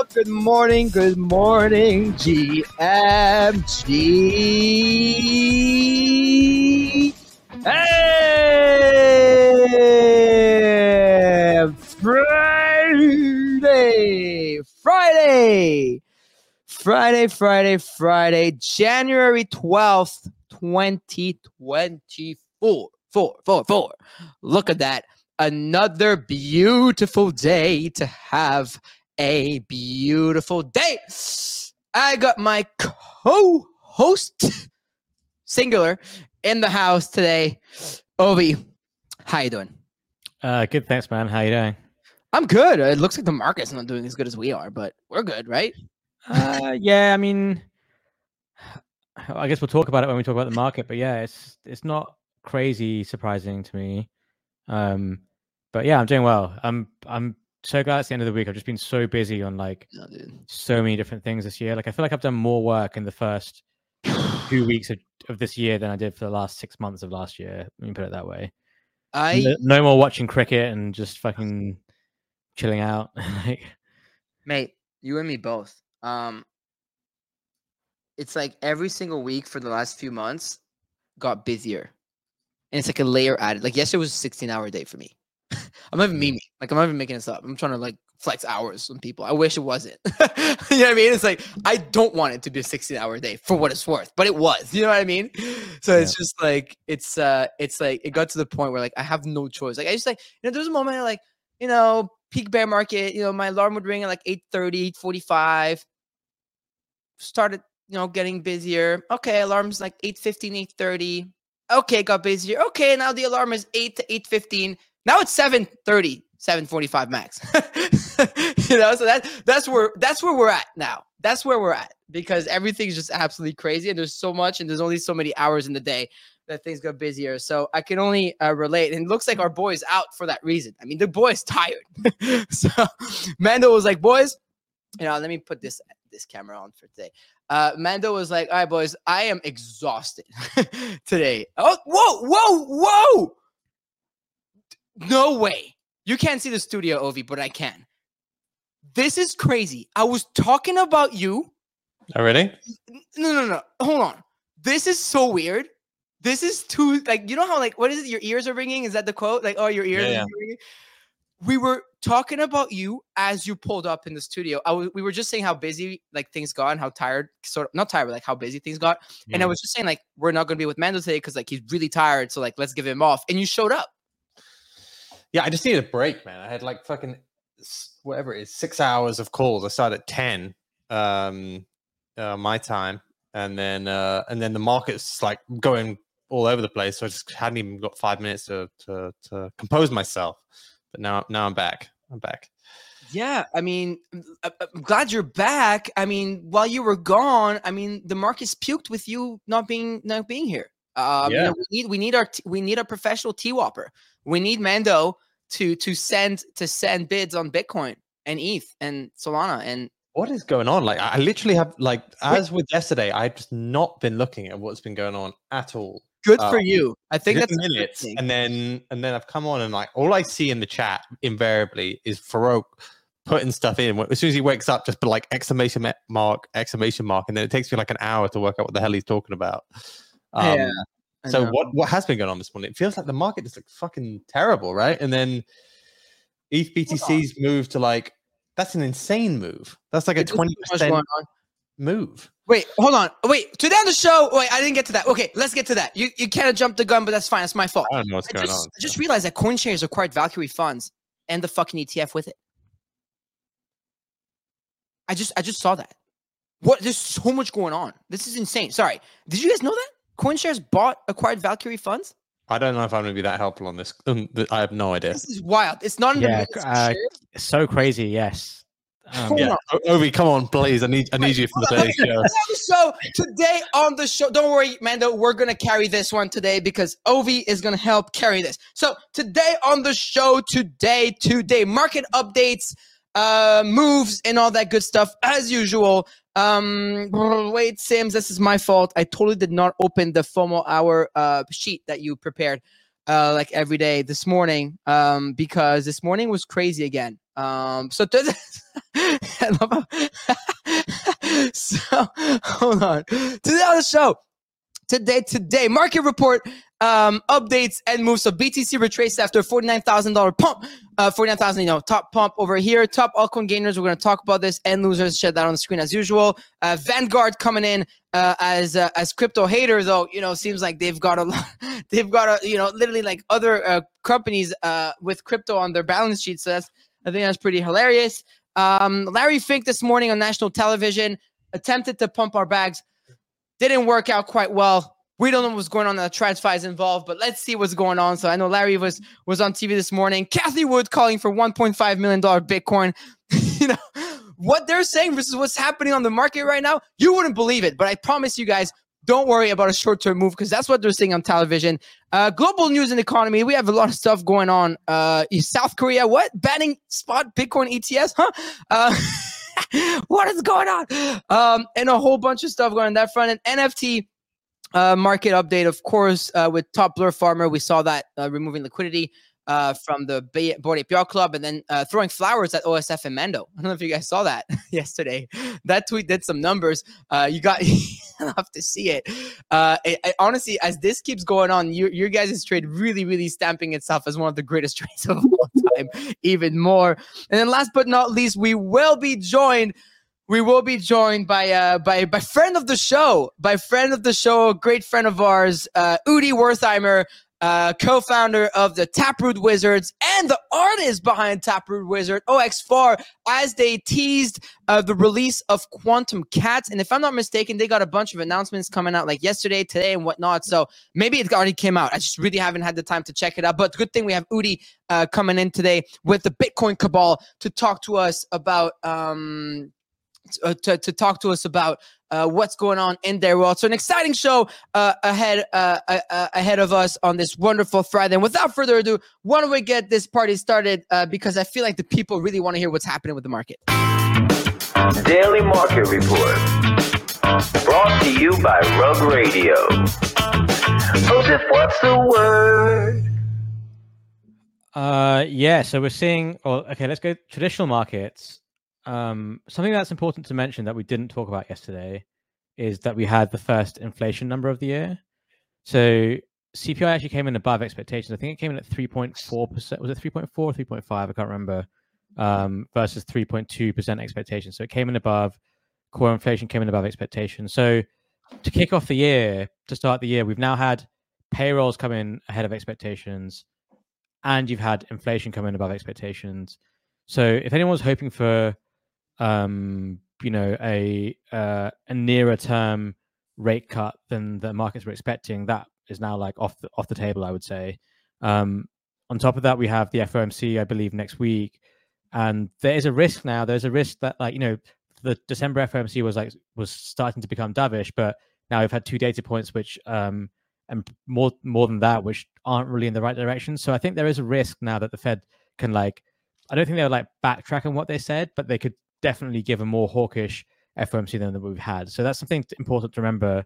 up? Good morning. Good morning, GMG. Hey! Friday! Friday! Friday, Friday, Friday, January 12th, 2024. Four, four, four. Look at that. Another beautiful day to have a beautiful day. I got my co-host, singular, in the house today. Ovi, how you doing? Uh, good, thanks, man. How you doing? I'm good. It looks like the market's not doing as good as we are, but we're good, right? Uh, yeah, I mean, I guess we'll talk about it when we talk about the market. But yeah, it's it's not crazy surprising to me. Um, but yeah, I'm doing well. I'm I'm so glad it's the end of the week. I've just been so busy on like No, so many different things this year. Like I feel like I've done more work in the first two weeks of, of this year than I did for the last six months of last year. Let me put it that way. I No, no more watching cricket and just fucking chilling out. like, mate, you and me both. Um, it's like every single week for the last few months got busier, and it's like a layer added. Like yesterday was a sixteen hour day for me. I'm not even Mm. memeing. Like I'm not even making this up. I'm trying to like flex hours on people. I wish it wasn't. you know what I mean? It's like I don't want it to be a 16 hour day for what it's worth, but it was. You know what I mean? So it's just like it's uh it's like it got to the point where like I have no choice. Like I just like you know there's a moment like you know peak bear market. You know my alarm would ring at like 8:30, 8:45. Started you know getting busier. Okay, alarm's like 8:15, 8:30. Okay, got busier. Okay, now the alarm is 8 to 8:15. Now it's 7:30, 7:45 max. you know, so that that's where that's where we're at now. That's where we're at because everything's just absolutely crazy and there's so much and there's only so many hours in the day that things got busier. So I can only uh, relate. And it looks like our boy's out for that reason. I mean, the boy's tired. so Mando was like, boys, you know, let me put this this camera on for today. Uh, Mando was like, all right, boys, I am exhausted today. Oh, whoa, whoa, whoa! No way. You can't see the studio, Ovi, but I can. This is crazy. I was talking about you. Oh, Already? N- No, no, no. Hold on. This is so weird. This is too like you know how like what is it? Your ears are ringing. Is that the quote? Like oh, your ears. Yeah, are ringing? We were talking about you as you pulled up in the studio. I w- we were just saying how busy like things got and how tired, sort of not tired, but like how busy things got. And I mm. was just saying like we're not gonna be with Mando today because like he's really tired. So like let's give him off. And you showed up. Yeah, I just needed a break, man. I had like fucking whatever it is, six hours of calls. I started at ten, um, uh, my time, and then uh, and then the market's like going all over the place. So I just hadn't even got five minutes to to, to compose myself. But now now I'm back. I'm back. Yeah, I mean, m- I- I'm glad you're back. I mean, while you were gone, I mean, the market's puked with you not being not being here. Um, you know, we need we need our we need a professional T Whopper. We need Mando to to send to send bids on Bitcoin and ETH and Solana and What is going on? Like I literally have like as with yesterday, I've just not been looking at what's been going on at all. good Uh, for you. I think that's minutes, and then and then I've come on and like all I see in the chat invariably is Farokh putting stuff in. As soon as he wakes up, just put like exclamation mark, exclamation mark, and then it takes me like an hour to work out what the hell he's talking about. Um, Yeah, So what what has been going on this morning? It feels like the market just looks fucking terrible, right? And then ETH BTC's moved to like that's an insane move. That's like a twenty so much going percent move. Wait, hold on. Wait, today on the show. Wait, I didn't get to that. Okay, let's get to that. You you kind of jumped the gun, but that's fine. That's my fault. I don't know what's I going just, on. I just realized that CoinShares acquired Valkyrie funds and the fucking ETF with it. I just I just saw that. What? There's so much going on. This is insane. Sorry. Did you guys know that CoinShares bought acquired Valkyrie funds? I don't know if I'm going to be that helpful on this. Um, I have no idea. This is wild. It's not in the Yeah, minutes uh, it's so crazy. Yes. Um, Yeah, Ovi, come on, please. I need I need you for hold on, today's show. on the show today on the show. Don't worry, Mando. We're gonna carry this one today because Ovi is gonna help carry this. So today on the show, today, today, market updates, uh, moves, and all that good stuff as usual. Um, wait, Sims, this is my fault. I totally did not open the FOMO hour uh sheet that you prepared. Uh, like every day this morning, um, because this morning was crazy again. Um, so to, so hold on. Today on the show, today, today, market report um, updates and moves. So BTC retraced after $49,000 pump, uh, 49,000, you know, top pump over here. Top altcoin gainers. We're going to talk about this and losers. Shed that on the screen as usual. Uh, Vanguard coming in uh, as uh, as crypto hater, though. You know, seems like they've got a lot. They've got a you know literally like other uh, companies uh, with crypto on their balance sheet. So that's I think that's pretty hilarious. Um, Larry Fink this morning on national television attempted to pump our bags, didn't work out quite well. We don't know what's going on. The TradFi is involved, but let's see what's going on. So I know Larry was was on TV this morning. Cathie Wood calling for 1.5 million dollar Bitcoin. you know what they're saying versus what's happening on the market right now. You wouldn't believe it, but I promise you guys, don't worry about a short term move because that's what they're saying on television. Uh, global news and economy. We have a lot of stuff going on. Uh, South Korea, what banning spot Bitcoin ETS? Huh? Uh, what is going on? Um, and a whole bunch of stuff going on that front. And NFT uh, market update, of course, uh, with Top Blur Farmer. We saw that uh, removing liquidity uh, from the Bay- Bored Ape Club and then uh, throwing flowers at OSF and Mando. I don't know if you guys saw that yesterday. That tweet did some numbers. Uh, you got have to see it. Uh, it, it. Honestly, as this keeps going on, your, your guys' trade really, really stamping itself as one of the greatest trades of all time, even more. And then last but not least, we will be joined we will be joined by uh by by friend of the show, by friend of the show, a great friend of ours, uh Udi Wertheimer, uh, co-founder of the Taproot Wizards and the artist behind Taproot Wizard, OX4, as they teased uh, the release of Quantum Cats. And if I'm not mistaken, they got a bunch of announcements coming out like yesterday, today, and whatnot. So maybe it already came out. I just really haven't had the time to check it out. But good thing we have Udi uh, coming in today with the Bitcoin Cabal to talk to us about um, uh, to, to talk to us about uh, what's going on in their world. So an exciting show uh, ahead uh, uh, uh, ahead of us on this wonderful Friday. And without further ado, why don't we get this party started? because I feel like the people really want to hear what's happening with the market. Daily Market Report, brought to you by Rug Radio. Joseph, what's the word? Uh, yeah. So we're seeing. Well, okay. Let's go traditional markets um, something that's important to mention that we didn't talk about yesterday is that we had the first inflation number of the year. So CPI actually came in above expectations. I think it came in at 3.4%. Was it 3.4 or 3.5? I can't remember. Um, versus 3.2% expectation. So it came in above. Core inflation came in above expectations. So to kick off the year, to start the year, we've now had payrolls come in ahead of expectations and you've had inflation come in above expectations. So if anyone's hoping for um, you know, a uh, a nearer term rate cut than the markets were expecting, that is now like off the off the table. I would say. Um, on top of that, we have the FOMC, I believe, next week, and there is a risk now. There's a risk that, like, you know, the December FOMC was like was starting to become dovish, but now we've had two data points which, um, and more more than that, which aren't really in the right direction. So I think there is a risk now that the Fed can like, I don't think they would like backtrack on what they said, but they could definitely give a more hawkish FOMC than we've had. So that's something important to remember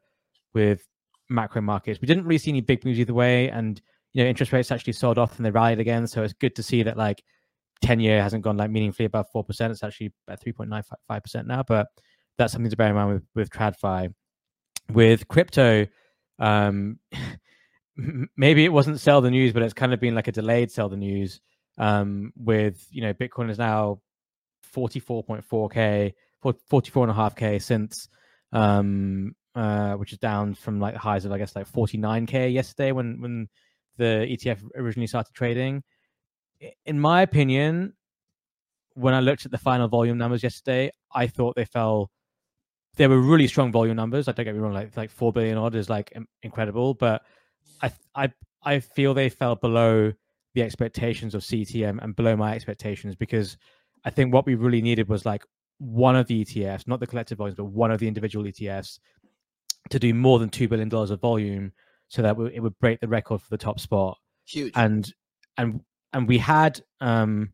with macro markets. We didn't really see any big moves either way, and you know interest rates actually sold off and they rallied again. So it's good to see that like ten year hasn't gone like meaningfully above four percent. It's actually at three point nine five percent now. But that's something to bear in mind with with TradFi. With crypto, um, maybe it wasn't sell the news, but it's kind of been like a delayed sell the news. Um, with you know Bitcoin is now 44.4k, 44.5k since, um, uh, which is down from like the highs of I guess like 49k yesterday when when the ETF originally started trading. In my opinion, when I looked at the final volume numbers yesterday, I thought they fell. They were really strong volume numbers. I don't get me wrong, like like four billion odd is like incredible, but I I I feel they fell below the expectations of CTM and below my expectations because I think what we really needed was like one of the ETFs, not the collective volumes, but one of the individual ETFs to do more than $2 billion of volume so that it would break the record for the top spot. Huge. And, and, and we had, um,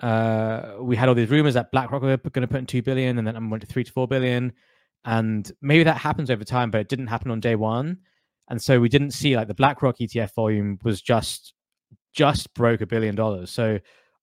uh, we had all these rumors that BlackRock were going to put in 2 billion and then went to 3 to 4 billion. And maybe that happens over time, but it didn't happen on day one. And so we didn't see like the BlackRock ETF volume was just, just broke a billion dollars. So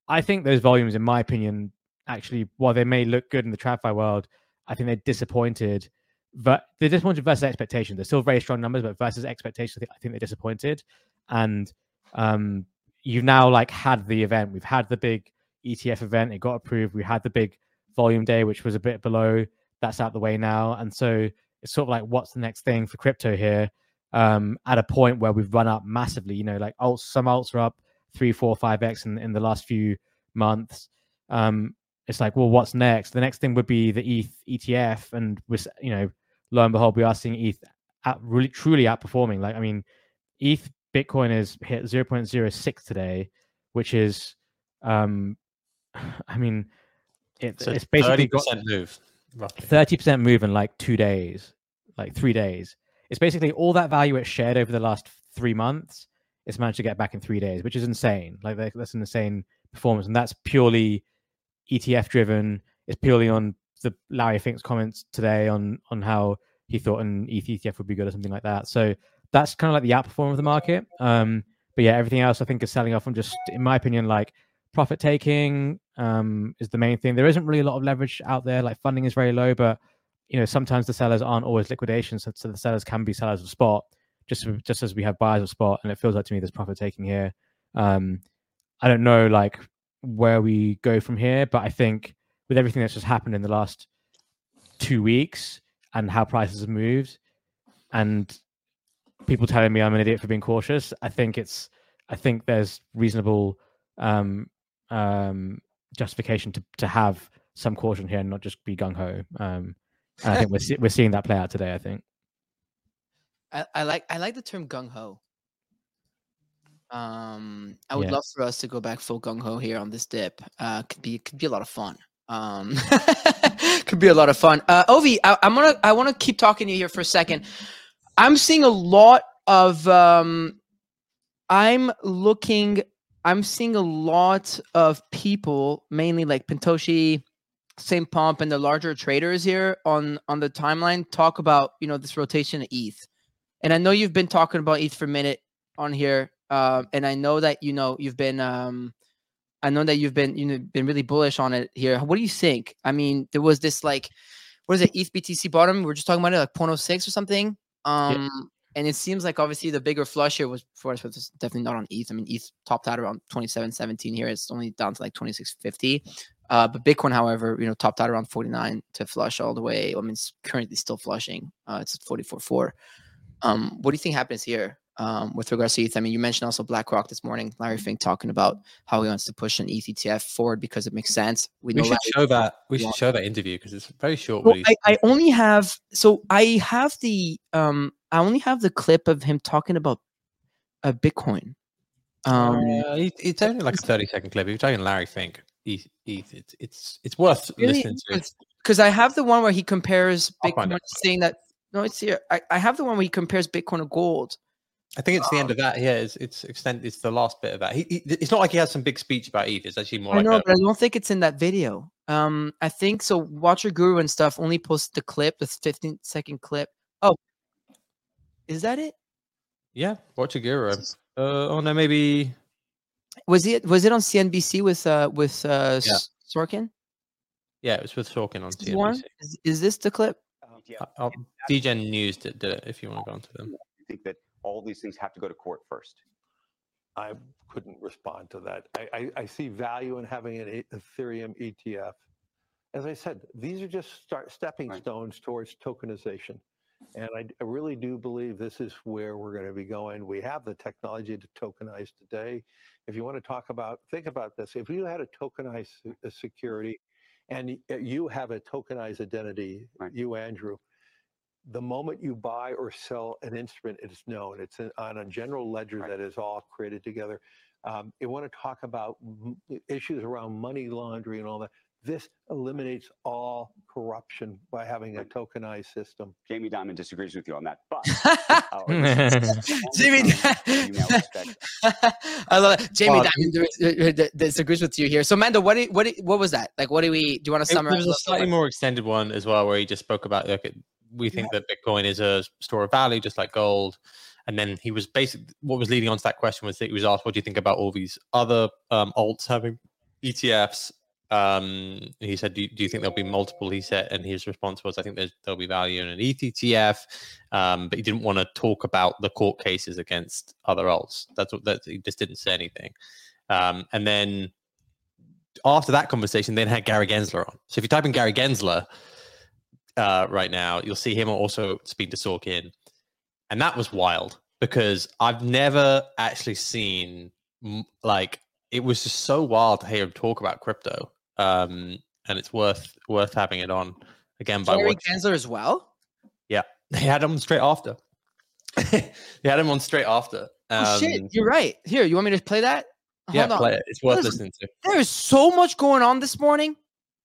I think those volumes, in my opinion, actually, while they may look good in the TradFi world, I think they're disappointed. But they're disappointed versus expectations. They're still very strong numbers, but versus think, I think they're disappointed. And um, you've now like had the event. We've had the big ETF event. It got approved. We had the big volume day, which was a bit below. That's out the way now. And so it's sort of like, what's the next thing for crypto here? Um, at a point where we've run up massively, you know, like alts, some alts are up three, four, five X in, in the last few months. Um, it's like, well, what's next? The next thing would be the ETH ETF. And we're, you know, lo and behold, we are seeing ETH at really truly outperforming. Like, I mean, ETH Bitcoin is hit 0.06 today, which is, um, I mean, it, So it's basically got percent move. Roughly. 30% move in like two days, like three days. It's basically all that value it shared over the last three months. It's managed to get back in three days, which is insane. Like that's an insane performance, and that's purely ETF driven. It's purely on the Larry Fink's comments today on on how he thought an ETH ETF would be good or something like that. So that's kind of like the outperform of the market. Um, but yeah, everything else I think is selling off and just, in my opinion, like profit taking um, is the main thing. There isn't really a lot of leverage out there. Like funding is very low, but you know sometimes the sellers aren't always liquidations, so, so the sellers can be sellers of spot, just just as we have buyers of spot. And it feels like to me there's profit taking here. Um, I don't know like where we go from here, but I think with everything that's just happened in the last two weeks and how prices have moved, and people telling me I'm an idiot for being cautious, I think it's I think there's reasonable um, um, justification to to have some caution here and not just be gung ho. Um, and I think we're we're seeing that play out today. I think. I, I like I like the term gung ho. Um, I would love for us to go back full gung ho here on this dip. Uh, could be could be a lot of fun. Um, could be a lot of fun. Uh, Ovi, I, I'm gonna I want to keep talking to you here for a second. I'm seeing a lot of um, I'm looking. I'm seeing a lot of people, mainly like Pentoshi, St. Pump, and the larger traders here on on the timeline talk about you know this rotation of ETH. And I know you've been talking about ETH for a minute on here, uh, and I know that you know you've been. Um, I know that you've been you know been really bullish on it here. What do you think? I mean, there was this like, what is it? ETH BTC bottom. We We're just talking about it like 0.06 or something. Um, and it seems like obviously the bigger flush here was for us, but it's definitely not on ETH. I mean, ETH topped out around 27.17 here. It's only down to like 26.50. Uh, but Bitcoin, however, you know, topped out around 49 to flush all the way. I mean, it's currently still flushing. Uh, it's at 44.4. Um, what do you think happens here um, with regards to ETH? I mean, you mentioned also BlackRock this morning. Larry Fink talking about how he wants to push an ETH ETF forward because it makes sense. We know should Larry show that. We should show that interview because it's very short. well, I, I only have so I have the um I only have the clip of him talking about a Bitcoin. Um Uh, it- it's only like a thirty second clip. If you're talking Larry Fink, ETH, ETH it's it's it's worth really listening to. because I have the one where he compares Bitcoin saying that no it's here. I, I have the one where he compares Bitcoin to gold. I think it's the Um, end of that. Yeah, it's it's extent. It's the last bit of that. He, he, it's not like he has some big speech about ETH. It's actually more I like know, a, but I don't think it's in that video. Um I think so Watcher Guru and stuff only posted the clip, the 15 second clip. Oh is that it? yeah. Watcher Guru. Uh, oh no, maybe Was it was it on CNBC with uh with uh Yeah. Sorkin? yeah. It was with Sorkin on Is this one? CNBC. Is, is this the clip? Uh, uh, DGen News did, did it. If you want to go on to them. I think that all these things have to go to court first? I couldn't respond to that. I, I, I see value in having an Ethereum ETF. As I said, these are just start stepping Right. stones towards tokenization. And I really do believe this is where we're going to be going. We have the technology to tokenize today. If you want to talk about, think about this. If you had a tokenized se- security and uh, you have a tokenized identity, Right. you, Andrew, the moment you buy or sell an instrument, it's known. It's in, on a general ledger Right. that is all created together. Um, you want to talk about issues around money laundering and all that. This eliminates all corruption by having a tokenized system. Jamie Dimon disagrees with you on that, but Jimmy, you now expect I love it. Jamie Well, Dimon dis- uh, uh, disagrees with you here. So, Mando, what do what do what was that? Like, what do we? Do you want to summarize? There was a slightly more extended one as well, where he just spoke about like we think that Bitcoin is a store of value, just like gold. And then he was basically what was leading on to that question was that he was asked, "What do you think about all these other um, alts having ETFs. Um, he said, do, do you think there'll be multiple? He said, and his response was, I think there'll be value in an ETH ETF. Um, but he didn't want to talk about the court cases against other alts. That's what that he just didn't say anything. Um, and then after that conversation, then had Gary Gensler on. So if you type in Gary Gensler uh, right now, you'll see him also speak to Sorkin, and that was wild because I've never actually seen like it was just so wild to hear him talk about crypto. Um, and it's worth worth having it on again by watching. Gensler as well. Yeah, they had him straight after. they had him on straight after. oh shit, Um, you're right. Here, you want me to play that? yeah, on. play it. It's worth Listen, listening to. There is so much going on this morning.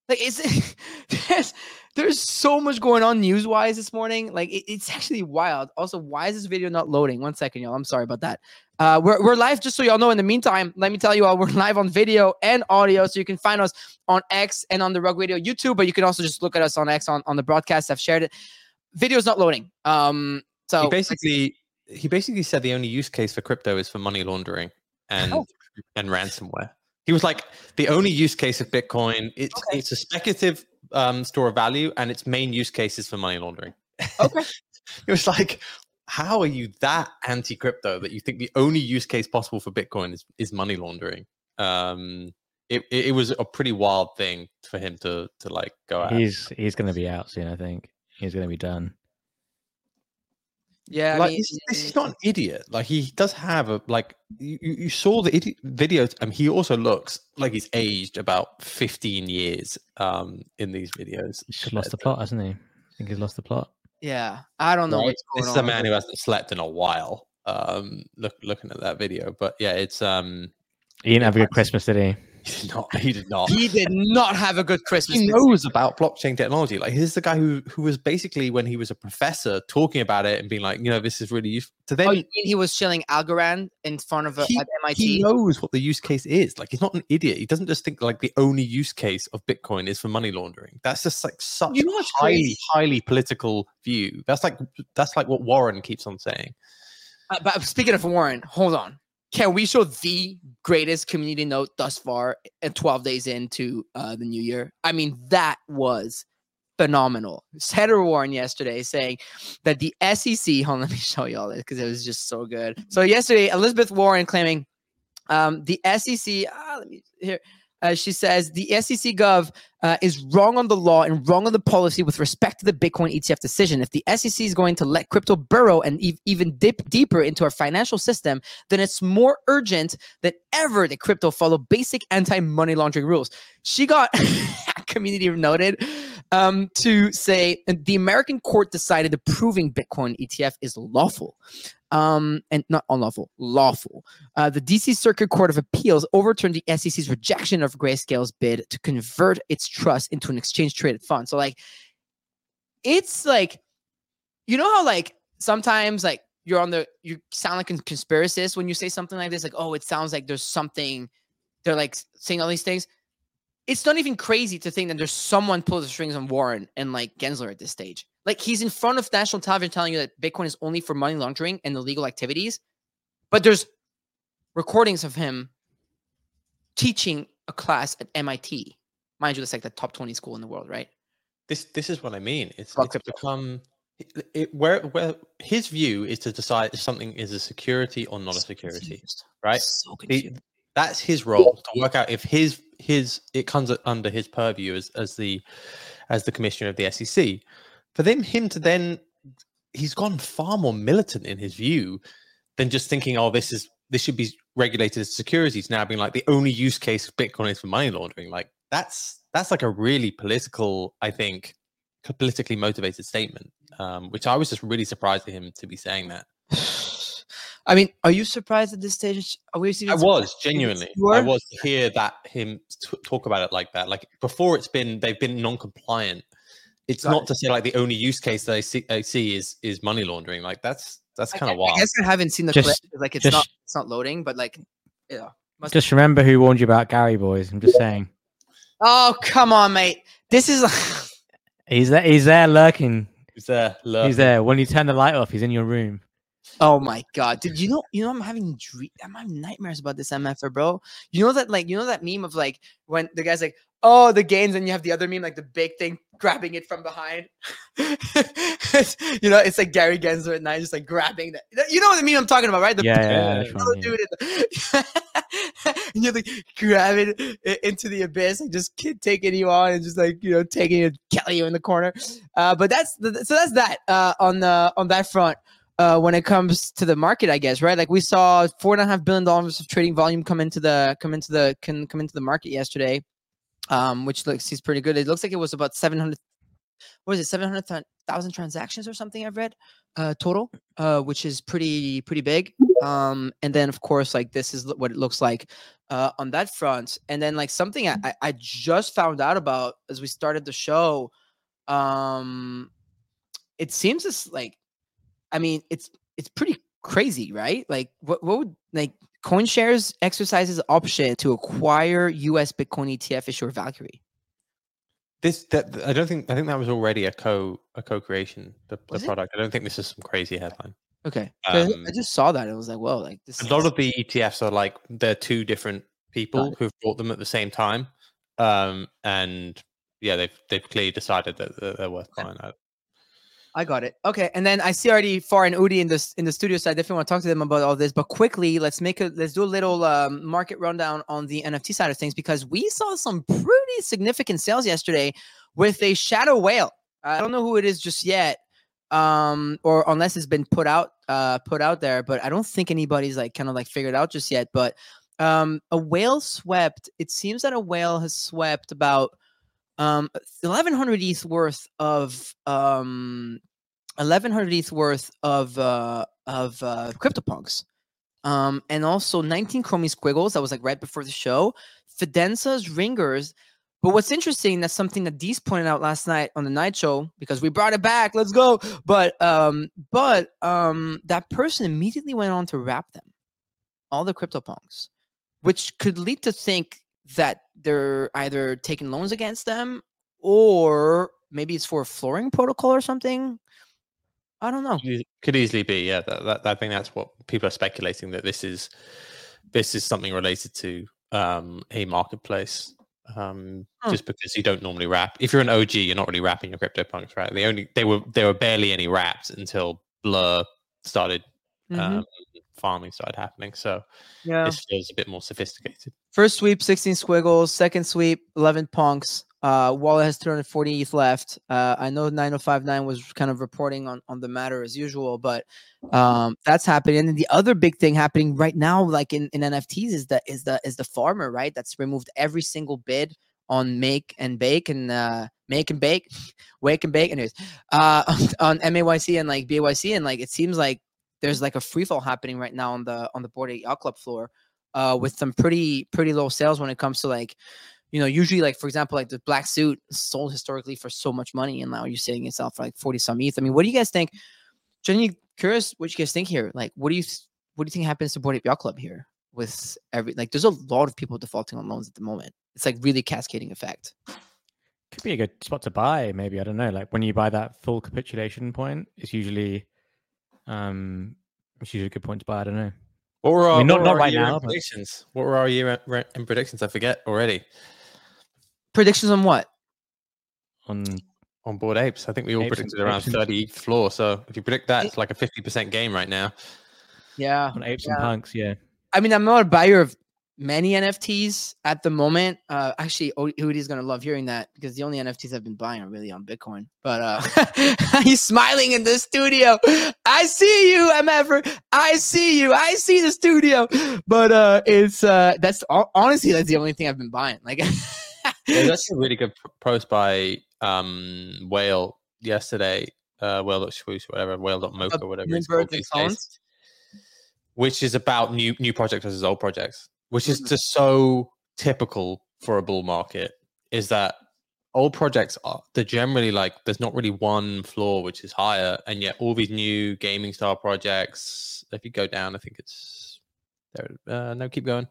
Like, is it? there's there's so much going on news wise this morning. Like, it- it's actually wild. Also, why is this video not loading? One second, y'all. I'm sorry about that. Uh, we're we're live. Just so y'all know. In the meantime, let me tell you all, we're live on video and audio, so you can find us on X and on the Rug Radio YouTube. But you can also just look at us on X on on the broadcast. I've shared it. Video's not loading. Um, so he basically he basically said the only use case for crypto is for money laundering and Oh. and ransomware. He was like the only use case of Bitcoin. It's Okay. it's a speculative um, store of value, and its main use case is for money laundering. Okay. it was like, how are you that anti crypto that you think the only use case possible for Bitcoin is is money laundering? Um, it, it it was a pretty wild thing for him to to like go at. He's he's going to be out soon. I think he's going to be done. Yeah, I like mean, this, this is not an idiot. Like he does have a like you, you you saw the idi- videos. and he also looks like he's aged about fifteen years um in these videos. He's lost the plot, hasn't he? I think he's lost the plot. yeah. I don't know Right? what's going This is a man who hasn't slept in a while. Um, look looking at that video, but yeah, it's um He didn't have a good Christmas, did he? He did not he did not. He did not have a good Christmas. he knows about blockchain technology. Like he's the guy who who was basically when he was a professor talking about it and being like, you know, this is really useful. To then Oh, he was chilling Algorand in front of a, He- MIT? he knows what the use case is. Like he's not an idiot. He doesn't just think like the only use case of Bitcoin is for money laundering. That's just like such You know a highly, crazy? highly political view. That's like that's like what Warren keeps on saying. Uh, but speaking of Warren, hold on. Can we show the greatest community note thus far and 12 days into uh, the new year? I mean, that was phenomenal. Senator Warren yesterday saying that the SEC, hold on, let me show you all this because it was just so good. So yesterday, Elizabeth Warren claiming um, the SEC, ah, let me here. Uh, she says the SEC Gov uh, is wrong on the law and wrong on the policy with respect to the Bitcoin ETF decision. If the SEC is going to let crypto burrow and ev- even dip deeper into our financial system, then it's more urgent than ever that crypto follow basic anti-money laundering rules. She got community noted um, to say the American court decided approving Bitcoin ETF is lawful. Um, and not unlawful, lawful. Uh, the DC Circuit Court of Appeals overturned the SEC's rejection of Grayscale's bid to convert its trust into an exchange traded fund. So, like, it's like, you know how, like, sometimes, like, you're on the, you sound like a conspiracist when you say something like this, like, oh, it sounds like there's something, they're like saying all these things. It's not even crazy to think that there's someone pulling the strings on Warren and like Gensler at this stage. Like he's in front of national television telling you that Bitcoin is only for money laundering and illegal activities, but there's recordings of him teaching a class at MIT. Mind you, that's like the top 20 school in the world, right? This this is what I mean. It's, it's become it, it- where where his view is to decide if something is a security or not a security, confused. right? So The- that's his role to work out if his his it comes under his purview as as the as the commissioner of the SEC. For them, him to then he's gone far more militant in his view than just thinking, oh, this is this should be regulated as securities. Now being like the only use case of Bitcoin is for money laundering. Like that's that's like a really political, I think, politically motivated statement. Um, which I was just really surprised at him to be saying that. I mean, are you surprised at this stage? Are we I was genuinely. I was to hear that him t- talk about it like that. Like before, it's been they've been non-compliant. It's not to say like the only use case that I see, I see is is money laundering. Like that's that's kind of gue- I guess I haven't seen the Just- clip. 'cause, Like it's just- not it's not loading, but like yeah. Must Just remember who warned you about Gary, boys. I'm just saying. Oh come on, mate. This is He's there. He's there lurking. He's there. Lurking. He's there. When you turn the light off, he's in your room. Oh my god! Did you know? You know, I'm having dream. I'm having nightmares about this MFR, er, bro. You know that, like, you know that meme of like when the guy's like, "Oh, the gains," and you have the other meme, like the big thing grabbing it from behind. You know, it's like Gary Gensler at night, just like grabbing that. You know what the meme I'm talking about, right? The yeah, yeah, yeah, that's little right, yeah. dude the- and you're like grabbing it into the abyss and just kid taking you on and just like you know taking you killing you in the corner uh but that's the, so that's that uh on the on that front uh when it comes to the market i guess right like we saw four and a half billion dollars of trading volume come into the come into the can come into the market yesterday um which looks is pretty good. It looks like it was about 700 what is it 700,000 transactions or something I've read uh total uh which is pretty pretty big. Um and then of course like this is what it looks like uh on that front. And then like something I- I just found out about as we started the show um it seems as like I mean it's it's pretty crazy right? Like what what would like CoinShares exercises option to acquire US Bitcoin ETF issuer Valkyrie This that I don't think I think that was already a co a co creation the, the it? product. I don't think this is some crazy headline. Okay, I- Um, I just saw that and was like whoa like this A is lot of the ETFs are like they're two different people who've bought them at the same time, um, and yeah, they've they've clearly decided that they're worth buying. I- I got it. Okay, and then I see already Far and Udi in this in the studio, so I definitely want to talk to them about all this. But quickly, let's make a let's do a little um, market rundown on the NFT side of things because we saw some pretty significant sales yesterday with a shadow whale. I don't know who it is just yet, um, or unless it's been put out uh, put out there. But I don't think anybody's like kind of like figured out just yet. But um, a whale swept. It seems that a whale has swept about um 1100 ETH worth of um 1100 ETH worth of uh of uh CryptoPunks. Um and also 19 Chromie Squiggles that was like right before the show, Fidenza's Ringers. But what's interesting, that's something that Dees pointed out last night on the night show because we brought it back. Let's go. But um, but um that person immediately went on to wrap them, all the CryptoPunks, which could lead to think that they're either taking loans against them or maybe it's for a flooring protocol or something. I don't know. Could Could easily be, yeah. That, that, I think that's what people are speculating that this is this is something related to um, a marketplace. Um, Huh. Just because you don't normally wrap. If you're an OG, you're not really wrapping your crypto punks, right? They only they were there were barely any wraps until Blur started Mhm. um, farming started happening. So yeah. this feels a bit more sophisticated. First sweep, 16 squiggles. Second sweep, 11 punks. Uh, Wallet has 340 ETH left. Uh, I know 9059 was kind of reporting on, on the matter as usual, but um, that's happening. And then the other big thing happening right now, like in, in NFTs, is the is the is the farmer, right? That's removed every single bid on make and bake and uh, make and bake, wake and bake. Anyways, uh, on MAYC and like BYC, and like it seems like there's like a free fall happening right now on the on the board yacht club floor uh, with some pretty pretty low sales when it comes to like you know usually like for example like the black suit sold historically for so much money and now you're seeing itself for like 40 some ETH. I mean, what do you guys think? Genuinely curious what you guys think here. Like, what do you what do you think happens to Bored Ape Yacht Club here with every like? There's a lot of people defaulting on loans at the moment. It's like really cascading effect. Could be a good spot to buy, maybe. I don't know. Like when you buy that full capitulation point, it's usually um it's usually a good point to buy. I don't know. What were our, mean, not- what were not our right year-end now, but- predictions? What were our year end predictions? I forget already. Predictions on what? On On board apes, I think we all Apes predicted around apes 30 ETH floor. So if you predict that, it's like a 50% gain right now. Yeah, on apes yeah. and punks, yeah. I mean, I'm not a buyer of many NFTs at the moment. Uh, actually, Udi's gonna love hearing that because the only NFTs I've been buying are really on Bitcoin. But uh, he's smiling in the studio. I see you, MF. I see you. I see the studio. But uh, it's uh, that's honestly that's the only thing I've been buying. Like, There's actually a really good post by um, Whale yesterday. Uh, Whale.swoosh, whatever, Whale.mocha, whatever it's called these days, which is about new new projects versus old projects, which is Mhm. just so typical for a bull market. Is that old projects are they're generally like there's not really one floor which is higher, and yet all these new gaming style projects. If you go down, I think it's there. Uh, no, keep going.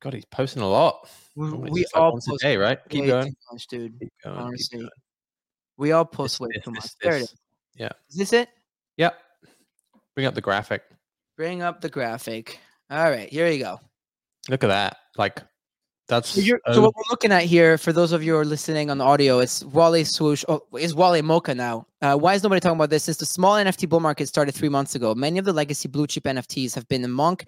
God, he's posting a lot. we, we like all post day, right? Keep going. much, dude. Keep going. keep Honestly, going. we all post This- way this- too much. this- There it is. Yeah. Is this it? Yeah. Bring up the graphic. Bring up the graphic. All right, here you go. Look at that. Like that's So, so what we're looking at here, for those of you who are listening on the audio, it's Wale swoosh. Oh, is Wale Mocha now? Uh, why is nobody talking about this? Since the small NFT bull market started three months ago, many of the legacy blue chip NFTs have been among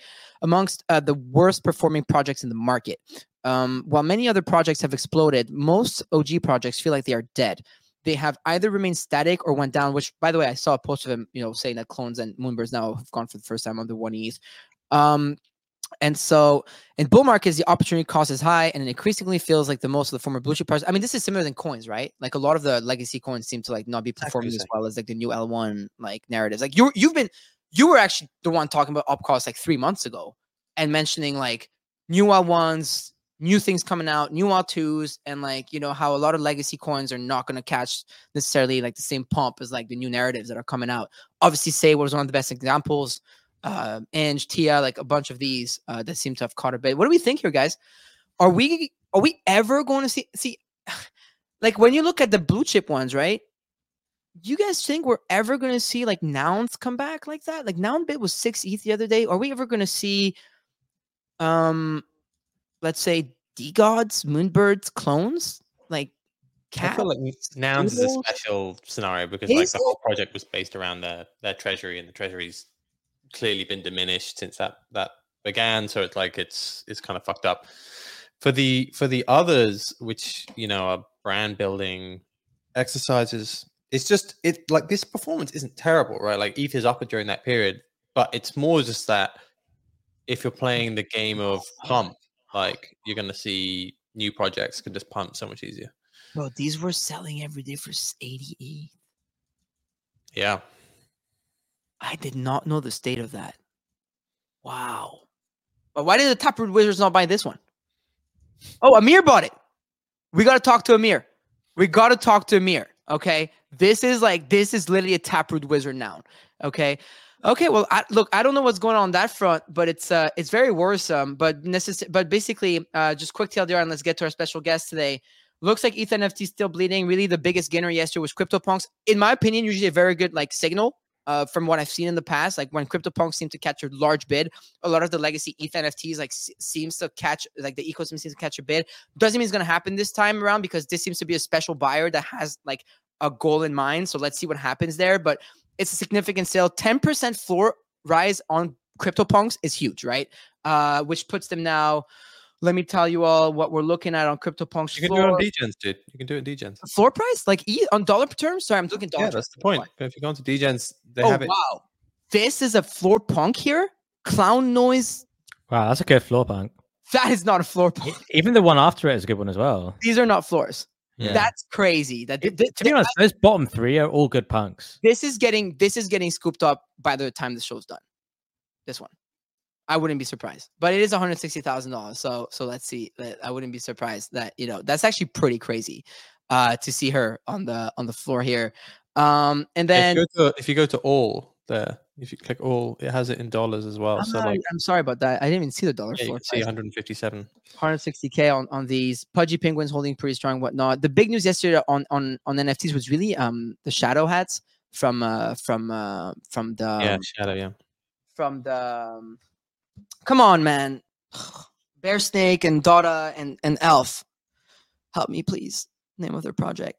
amongst uh, the worst performing projects in the market. Um, while many other projects have exploded, most OG projects feel like they are dead. They have either remained static or went down. Which, by the way, I saw a post of him, you know, saying that clones and moonbirds now have gone for the first time under one ETH. Um, and so in bull markets, the opportunity cost is high, and it increasingly feels like the most of the former blue chip projects. I mean, this is similar than coins, right? Like a lot of the legacy coins seem to like not be Exactly performing as well as like the new L1 like narratives. Like you, you've been, you were actually the one talking about up costs like three months ago, and mentioning like new L1s, new things coming out, new L2s, and like you know how a lot of legacy coins are not going to catch necessarily like the same pump as like the new narratives that are coming out. Obviously, Sei was one of the best examples uh, Ange, Tia, like a bunch of these uh, that seem to have caught a bit. What do we think here, guys? Are we are we ever going to see see like when you look at the blue chip ones, right? You guys think we're ever going to see like nouns come back like that? Like noun bit was six ETH the other day. Are we ever going to see, um, let's say DeGods, moonbirds, clones like I cat? feel like nouns is a special scenario because like Is the whole project was based around their their treasury, and the treasury's clearly been diminished since that that began. So it's like it's it's kind of fucked up. For the for the others, which you know are brand building exercises, it's just it like this performance isn't terrible, right? Like ETH is up during that period, but it's more just that if you're playing the game of pump, like you're gonna see new projects can just pump so much easier. Bro, these were selling every day for s- 80 ETH. Yeah. I did not know the state of that. Wow. But why did the Taproot Wizards not buy this one? Oh, Amir bought it. We got to talk to Amir. We got to talk to Amir. Okay. This is like, this is literally a Taproot Wizard now. Okay. Okay. Well, I, look, I don't know what's going on, on that front, but it's uh, it's very worrisome. But necess- but basically, uh, just quick TLDR, and let's get to our special guest today. Looks like ETH NFT still bleeding. Really, the biggest gainer yesterday was CryptoPunks. In my opinion, usually a very good like signal uh, from what I've seen in the past, like when CryptoPunks seem to catch a large bid, a lot of the legacy ETH NFTs like s- seems to catch like the ecosystem seems to catch a bid. Doesn't mean it's to happen this time around because this seems to be a special buyer that has like a goal in mind. So let's see what happens there. But it's a significant sale. Ten percent floor rise on CryptoPunks is huge, right? Uh, which puts them now. Let me tell you all what we're looking at on CryptoPunks You can do it on Degens, dude. You can do it on Degens. floor price, like E on dollar terms. Sorry, I'm looking dollar. Yeah, terms. that's the point. If you go into Degens, they oh have it. wow, this is a floor punk here. Clown noise. Wow, that's a good floor punk. That is not a floor punk. Even the one after it is a good one as well. These are not floors. Yeah. That's crazy. That th- th- To be honest, those bottom three are all good punks. this is getting this is getting scooped up by the time the show's done. This one, I wouldn't be surprised. But it is one hundred sixty thousand dollars. So so let's see. I wouldn't be surprised that you know that's actually pretty crazy uh, to see her on the on the floor here. Um, and then if, you go to, if you go to all there, if you click all, it has it in dollars as well. I'm, so not- like, I'm sorry about that. I didn't even see the dollar yeah, floor. see 157. 160k on, on these pudgy penguins holding pretty strong whatnot the big news yesterday on on on nfts was really um the shadow hats from uh from uh from the yeah, shadow. Yeah. from the um, come on man. Bear snake and Dotta and and elf. Help me please. Name of their project.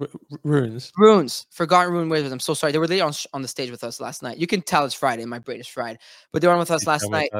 R- runes. runes. Forgotten rune wizards. I'm so sorry. They were there on, sh- on the stage with us last night. You can tell it's friday my brain is fried. But they were on with us last night.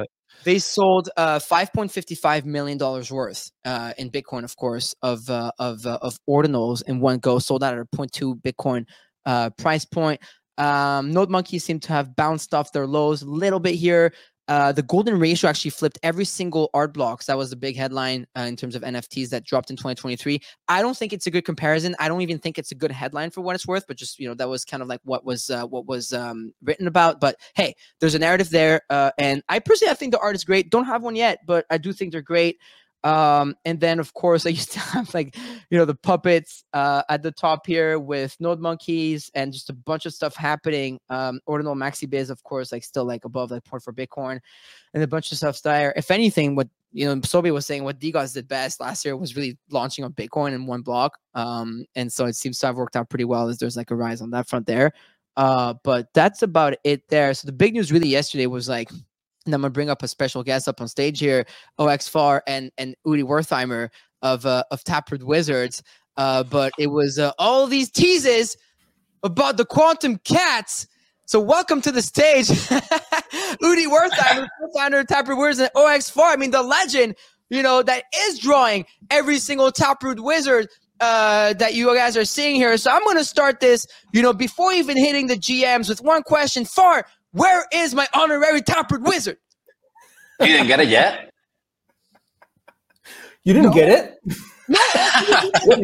they sold uh, 5.55 million dollars worth uh, in Bitcoin, of course, of uh, of uh, of ordinals in one go. Sold out at a 0.2 Bitcoin uh, price point. Um, Node monkeys seem to have bounced off their lows a little bit here. Uh, the golden ratio actually flipped every single art blocks. That was the big headline uh, in terms of NFTs that dropped in 2023. I don't think it's a good comparison. I don't even think it's a good headline for what it's worth. But just you know, that was kind of like what was uh, what was um, written about. But hey, there's a narrative there, uh, and I personally I think the art is great. Don't have one yet, but I do think they're great. Um, and then of course I used to have like you know the puppets uh, at the top here with Node monkeys and just a bunch of stuff happening. Um, Ordinal Maxi Biz, of course, like still like above like point for Bitcoin, and a bunch of stuff there. If anything, what you know Sobi was saying, what DeGods did best last year was really launching on Bitcoin in one block. Um, and so it seems to have worked out pretty well as there's like a rise on that front there. Uh, but that's about it there. So the big news really yesterday was like, and I'm gonna bring up a special guest up on stage here, OX4 and and Udi Wertheimer of uh, of Taproot Wizards. Uh, but it was uh, all these teases about the quantum cats. So welcome to the stage, Udi Wertheimer, co-founder of Taproot Wizards and OX4. I mean, the legend, you know, that is drawing every single Taproot Wizard uh, that you guys are seeing here. So I'm going to start this, you know, before even hitting the GMs with one question. Far, where is my honorary Taproot Wizard? You didn't get it yet? You didn't get it? What,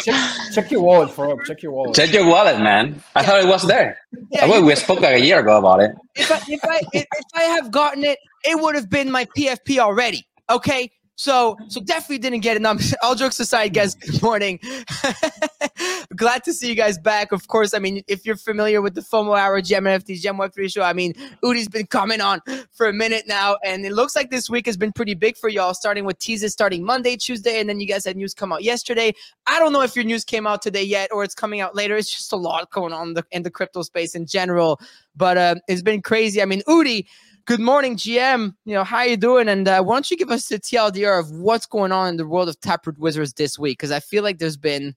check, check your wallet, for Check your wallet. Check your wallet, man. I thought it was there. Yeah, I thought you- we spoke like a year ago about it. if I if I if, if I have gotten it, it would have been my PFP already. Okay. So so definitely didn't get I'm- all jokes aside, guys. Good morning. Glad to see you guys back. Of course, I mean, if you're familiar with the FOMO Hour Gem NFTs Gem Web Three show, I mean, Udi's been coming on for a minute now, and it looks like this week has been pretty big for y'all. Starting with teases starting Monday, Tuesday, and then you guys had news come out yesterday. I don't know if your news came out today yet or it's coming out later. It's just a lot going on in the, in the crypto space in general but uh, it's been crazy. I mean, Udi, good morning, GM. You know, how you doing? And uh, why don't you give us the TLDR of what's going on in the world of Taproot Wizards this week? Because I feel like there's been,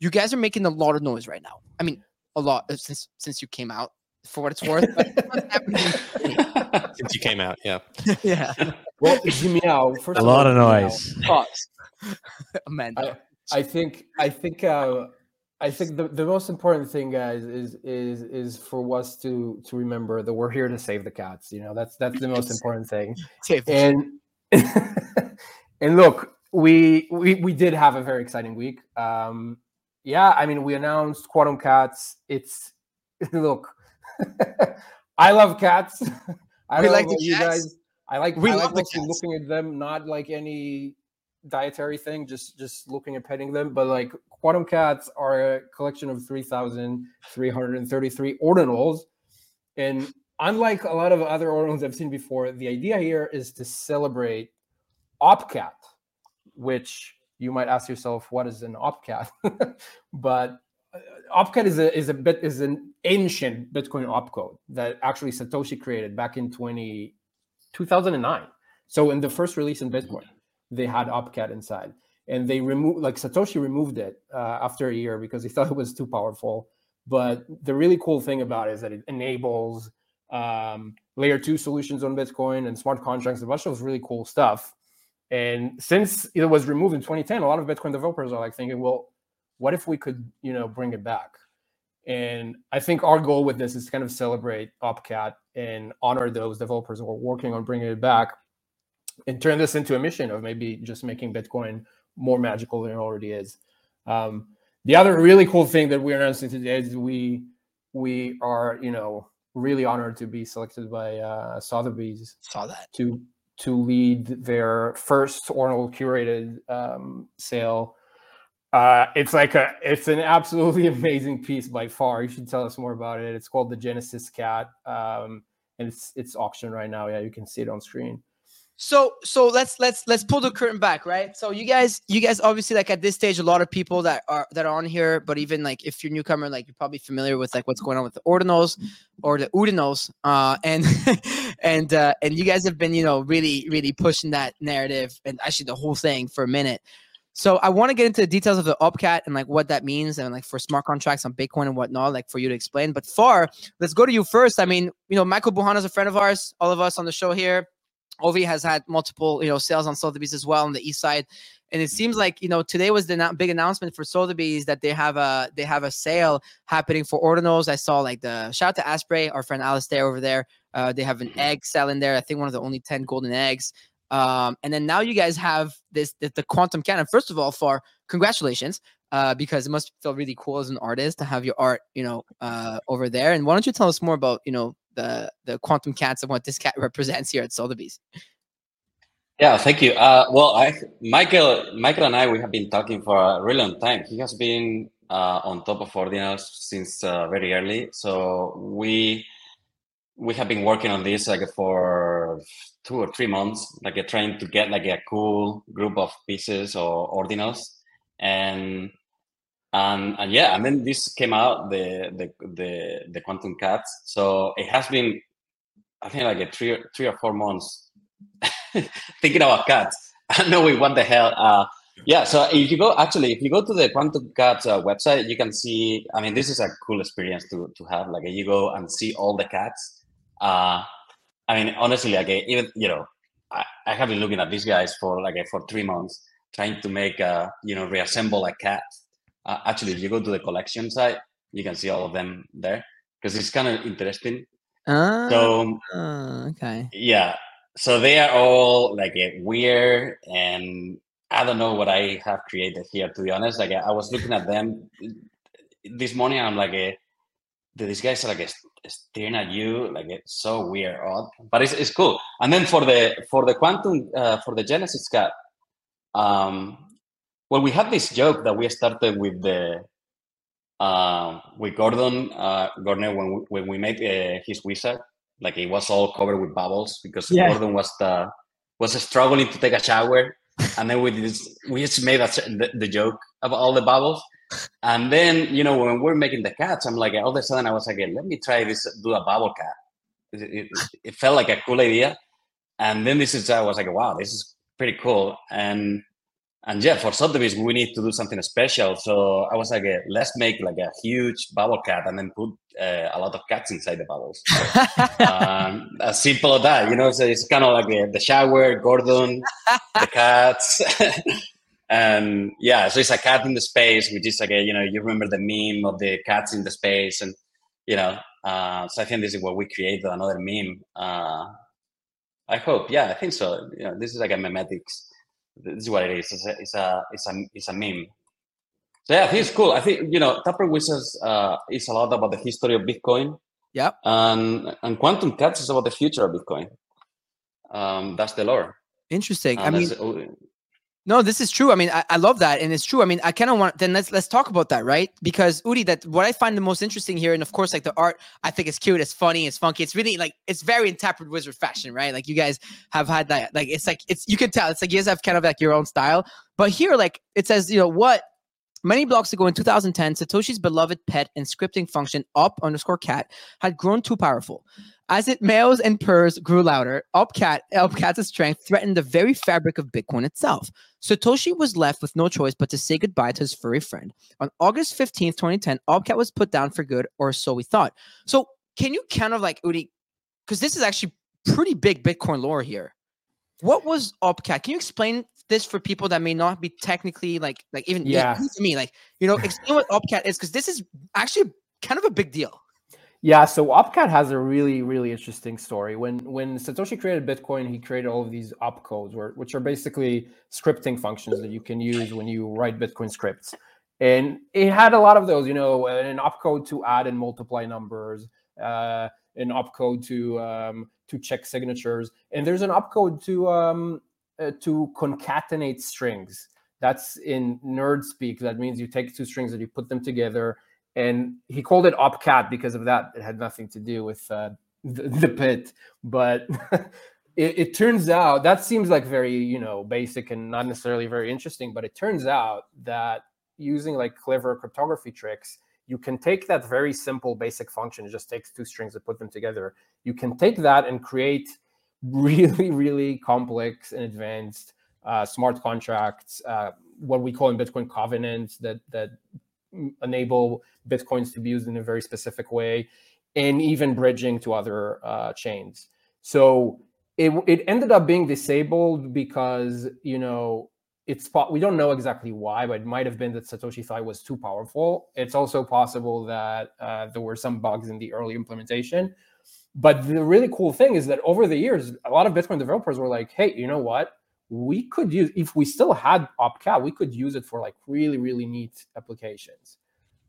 you guys are making a lot of noise right now. I mean, a lot uh, since since you came out, for what it's worth. but what's happening? Since you came out, yeah. yeah, Well, Jimmy Meow, first A of lot all, of Jimmy Meow, noise. pause. Amanda. I think I think uh, I think the, the most important thing, guys, is is is for us to to remember that we're here to save the cats. You know, that's that's the most important thing. And and look, we we we did have a very exciting week. Um, yeah, I mean, we announced Quantum Cats. It's look, I love cats. I We like the you cats. guys. I like We I love like the cats. looking at them, not like any dietary thing, just just looking at petting them. But like quantum cats are a collection of three thousand three hundred and thirty-three ordinals, and unlike a lot of other ordinals I've seen before, the idea here is to celebrate OpCat, which you might ask yourself, what is an OpCat? but uh, OpCat is a is a bit is an ancient Bitcoin opcode that actually Satoshi created back in 20, 2009. So in the first release in Bitcoin, they had OpCat inside, and they removed like Satoshi removed it uh, after a year because he thought it was too powerful. But the really cool thing about it is that it enables um, layer two solutions on Bitcoin and smart contracts, a bunch of really cool stuff. And since it was removed in 2010, a lot of Bitcoin developers are like thinking, well, what if we could, you know, bring it back? And I think our goal with this is to kind of celebrate OpCat and honor those developers who are working on bringing it back and turn this into a mission of maybe just making Bitcoin more magical than it already is. Um, the other really cool thing that we're announcing today is we we are, you know, really honored to be selected by uh, Sotheby's Saw that. to to lead their first Ordinal curated um, sale. Uh, it's like a it's an absolutely amazing piece by far. You should tell us more about it. It's called the Genesis Cat, um, and it's it's auction right now. Yeah, you can see it on screen. So so let's let's let's pull the curtain back, right? So you guys you guys obviously like at this stage a lot of people that are that are on here, but even like if you're newcomer, like you're probably familiar with like what's going on with the ordinals or the udinals, uh, and and uh, and you guys have been you know really really pushing that narrative and actually the whole thing for a minute. So I want to get into the details of the OpCat and like what that means and like for smart contracts on Bitcoin and whatnot, like for you to explain. But far, let's go to you first. I mean, you know, Michael Bouhanna is a friend of ours, all of us on the show here. Ovi has had multiple, you know, sales on Sotheby's as well on the east side, and it seems like you know today was the big announcement for Sotheby's that they have a they have a sale happening for ordinals. I saw like the shout out to Asprey, our friend Alistair over there. Uh, they have an egg selling there. I think one of the only ten golden eggs. Um, and then now you guys have this the, the quantum cannon. First of all, for congratulations, uh, because it must feel really cool as an artist to have your art, you know, uh, over there. And why don't you tell us more about you know the the quantum cats and what this cat represents here at Sotheby's? Yeah, thank you. Uh, well, I, Michael, Michael and I, we have been talking for a really long time. He has been uh, on top of Ordinals since uh, very early. So we we have been working on this like for two or three months, like trying to get like a cool group of pieces or ordinals. And and and yeah, and then this came out the the the the quantum cats. So it has been, I think, like a three or- three or four months thinking about cats. I know we what the hell. Uh, yeah, so if you go actually, if you go to the Quantum Cats uh, website, you can see. I mean, this is a cool experience to to have. Like, you go and see all the cats. Uh, I mean, honestly, like even you know, I, I have been looking at these guys for like for three months, trying to make a you know reassemble a cat. Uh, actually, if you go to the collection site, you can see all of them there because it's kind of interesting. Ah, So okay. yeah, so they are all like uh, weird, and I don't know what I have created here. To be honest, like I was looking at them this morning, I'm like, uh, these guys are like uh, staring at you, like it's so weird, odd, but it's it's cool. And then for the for the quantum uh, for the Genesis cat, um, well, we had this joke that we started with the uh, with Gordon uh, Gordon when we, when we made uh, his wizard, like it was all covered with bubbles because Yeah. Gordon was the was struggling to take a shower, and then we just we just made a, the, the joke about all the bubbles. And then you know when we're making the cats, I'm like all of a sudden I was like, let me try this, do a bubble cat. It, it, it felt like a cool idea, and then this is I was like, wow, this is pretty cool. And and yeah, for Sotheby's, we need to do something special. So I was like, eh, let's make like a huge bubble cat and then put uh, a lot of cats inside the bubbles. um, as simple as that, you know. So it's kind of like eh, the shower, Gordon, the cats, and yeah. So it's a cat in the space, which is like a, you know, you remember the meme of the cats in the space, and you know. Uh, so I think this is what we created another meme. Uh, I hope, yeah, I think so. You know, this is like a memetics this is what it is. It's a it's a it's a, it's a meme. So yeah, I think it's cool. I think you know Taproot Wizards uh, is a lot about the history of Bitcoin. Yeah. And and Quantum Cats is about the future of Bitcoin. Um, that's the lore. Interesting. I mean, No, this is true. I mean, I, I love that, and it's true. I mean, I kind of want then let's let's talk about that, right? Because Udi, that what I find the most interesting here, and of course, like the art, I think it's cute, it's funny, it's funky, it's really like it's very in Wizard fashion, right? Like you guys have had that, like it's like it's you can tell it's like you guys have kind of like your own style. But here, like it says, you know what? Many blocks ago in 2010, Satoshi's beloved pet and scripting function up underscore cat had grown too powerful. As it meows and purrs grew louder, OpCat OpCat's strength threatened the very fabric of Bitcoin itself. Satoshi was left with no choice but to say goodbye to his furry friend. On August 15th, 2010, OpCat was put down for good, or so we thought. So can you kind of like Udi, because this is actually pretty big Bitcoin lore here. What was Upcat? Can you explain this for people that may not be technically like like even Yeah. to me? Like, you know, explain what OpCat is, because this is actually kind of a big deal. Yeah, so Opcat has a really, really interesting story. When when Satoshi created Bitcoin, he created all of these opcodes, where, which are basically scripting functions that you can use when you write Bitcoin scripts. And it had a lot of those, you know, an opcode to add and multiply numbers, uh, an opcode to um, to check signatures, and there's an opcode to um, uh, to concatenate strings. That's in nerd speak. That means you take two strings and you put them together and he called it opcat because of that it had nothing to do with uh, the, the pit but it, it turns out that seems like very you know basic and not necessarily very interesting but it turns out that using like clever cryptography tricks you can take that very simple basic function it just takes two strings and put them together you can take that and create really really complex and advanced uh, smart contracts uh, what we call in bitcoin covenants that that enable bitcoins to be used in a very specific way and even bridging to other uh, chains. So it, it ended up being disabled because you know it's we don't know exactly why but it might have been that satoshi thought was too powerful. It's also possible that uh, there were some bugs in the early implementation but the really cool thing is that over the years a lot of bitcoin developers were like hey you know what? We could use if we still had opcat we could use it for like really really neat applications.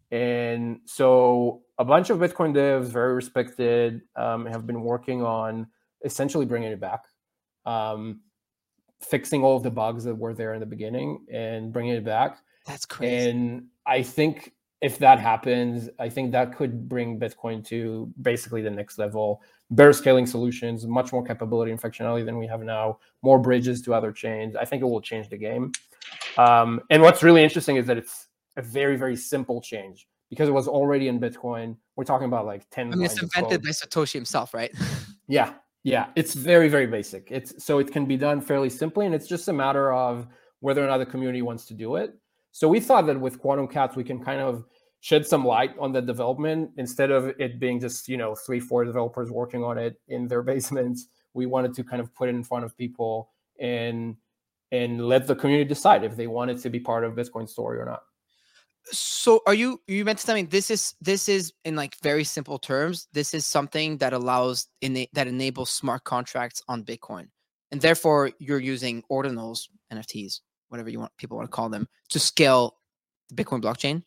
And so a bunch of bitcoin devs very respected um, have been working on essentially bringing it back um, fixing all of the bugs that were there in the beginning and bringing it back. That's crazy. and i think if that happens i think that could bring bitcoin to basically the next level better scaling solutions much more capability and functionality than we have now more bridges to other chains i think it will change the game um, and what's really interesting is that it's a very very simple change because it was already in Bitcoin. We're talking about like ten. I mean, it's invented by Satoshi himself, right? Yeah, yeah, it's very very basic. It's so it can be done fairly simply, and it's just a matter of whether or not the community wants to do it. So we thought that with Quantum Cats, we can kind of shed some light on the development instead of it being just you know three four developers working on it in their basements. We wanted to kind of put it in front of people and and let the community decide if they wanted to be part of Bitcoin story or not. so are you you meant to tell me this is this is in like very simple terms this is something that allows in that enables smart contracts on bitcoin and therefore you're using ordinals nfts whatever you want people want to call them to scale the bitcoin blockchain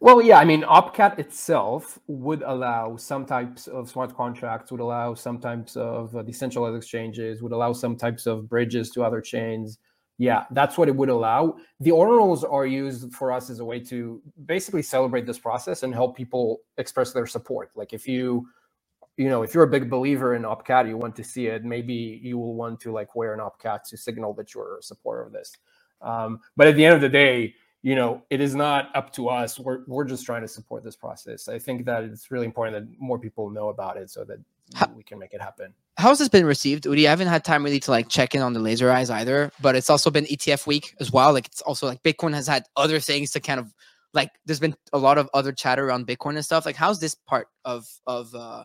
Well, yeah, I mean, Opcat itself would allow some types of smart contracts, would allow some types of uh, decentralized exchanges, would allow some types of bridges to other chains. Yeah, that's what it would allow. The ordinals are used for us as a way to basically celebrate this process and help people express their support. Like if you, you know, if you're a big believer in Opcat, you want to see it, maybe you will want to like wear an Opcat to signal that you're a supporter of this. Um, but at the end of the day, you know, it is not up to us. We're we're just trying to support this process. I think that it's really important that more people know about it so that Ha- we can make it happen. how's this been received udi i haven't had time really to like check in on the laser eyes either but it's also been etf week as well like it's also like bitcoin has had other things to kind of like there's been a lot of other chatter around bitcoin and stuff like how's this part of of uh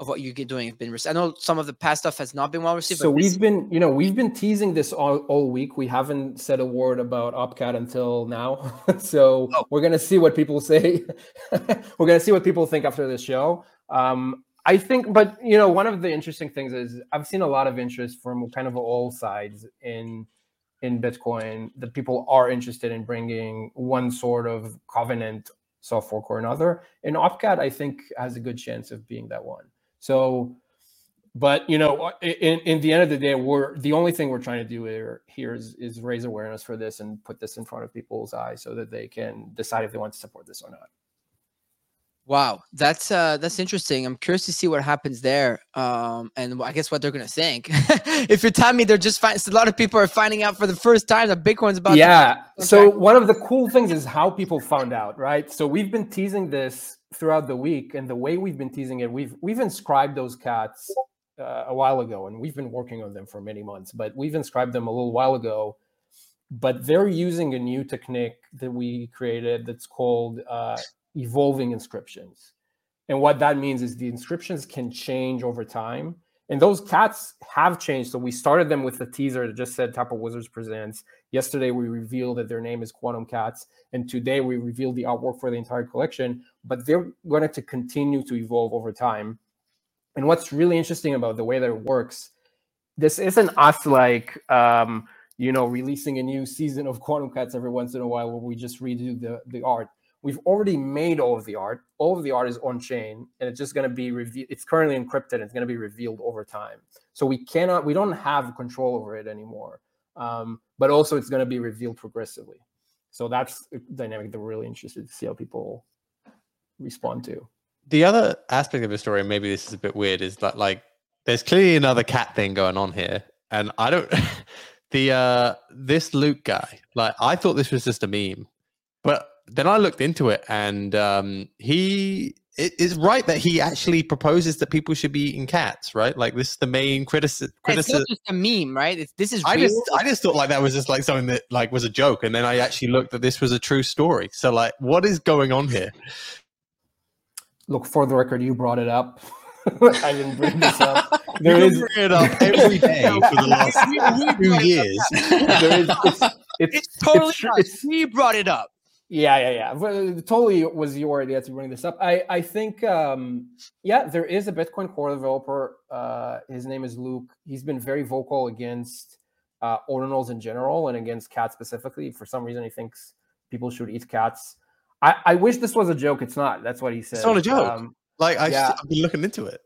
of what you're doing have been received i know some of the past stuff has not been well received So we've been, you know, we've been teasing this all, all week. We haven't said a word about Opcat until now. so Oh. we're gonna see what people say. we're gonna see what people think after this show. Um, I think, but you know, one of the interesting things is I've seen a lot of interest from kind of all sides in in Bitcoin that people are interested in bringing one sort of covenant soft fork or another. And Opcat, I think, has a good chance of being that one. So but you know uh, in, in the end of the day we're the only thing we're trying to do here, here is, is raise awareness for this and put this in front of people's eyes so that they can decide if they want to support this or not Wow, that's uh that's interesting. I'm curious to see what happens there, um, and I guess what they're gonna think. if you tell me they're just find a lot of people are finding out for the first time that Bitcoin's about. to- yeah so Okay. one of the cool things is how people found out right so we've been teasing this throughout the week and the way we've been teasing it we've we've inscribed those cats uh, a while ago and we've been working on them for many months but we've inscribed them a little while ago but they're using a new technique that we created that's called uh, evolving inscriptions and what that means is the inscriptions can change over time and those cats have changed so we started them with a teaser that just said Taproot wizards presents Yesterday, we revealed that their name is Quantum Cats, and today we revealed the artwork for the entire collection. But they're going to continue to evolve over time. And what's really interesting about the way that it works, this isn't us like um, you know releasing a new season of Quantum Cats every once in a while where we just redo the the art. We've already made all of the art. All of the art is on chain, and it's just going to be revealed. It's currently encrypted. It's going to be revealed over time. So we cannot, we don't have control over it anymore um, but also it's going to be revealed progressively. So that's a dynamic that we're really interested to see how people respond to. The other aspect of the story, maybe this is a bit weird, is that like there's clearly another cat thing going on here, and I don't. the uh this Luke guy, like I thought this was just a meme, but then I looked into it, and um he it is right that he actually proposes that people should be eating cats, right? Like this is the main criticism. it's not criticism. just a meme, right? It's, this is I real. just I just thought like that was just like something that like was a joke, and then I actually looked that this was a true story. So like, what is going on here? Look, for the record, you brought it up. I didn't bring this up. There you is, bring it up every day for the last We- we two years. there is, it's, it's, It's totally it's, us. it's, We brought it up. Yeah, yeah, yeah. Totally was your idea to bring this up. I, I think, um, yeah, there is a Bitcoin core developer. Uh, his name is Luke. He's been very vocal against uh, ordinals in general and against cats specifically. For some reason, he thinks people should eat cats. I, I wish this was a joke. It's not. That's what he said. It's not a joke. Um, Like I, Yeah. have been looking into it.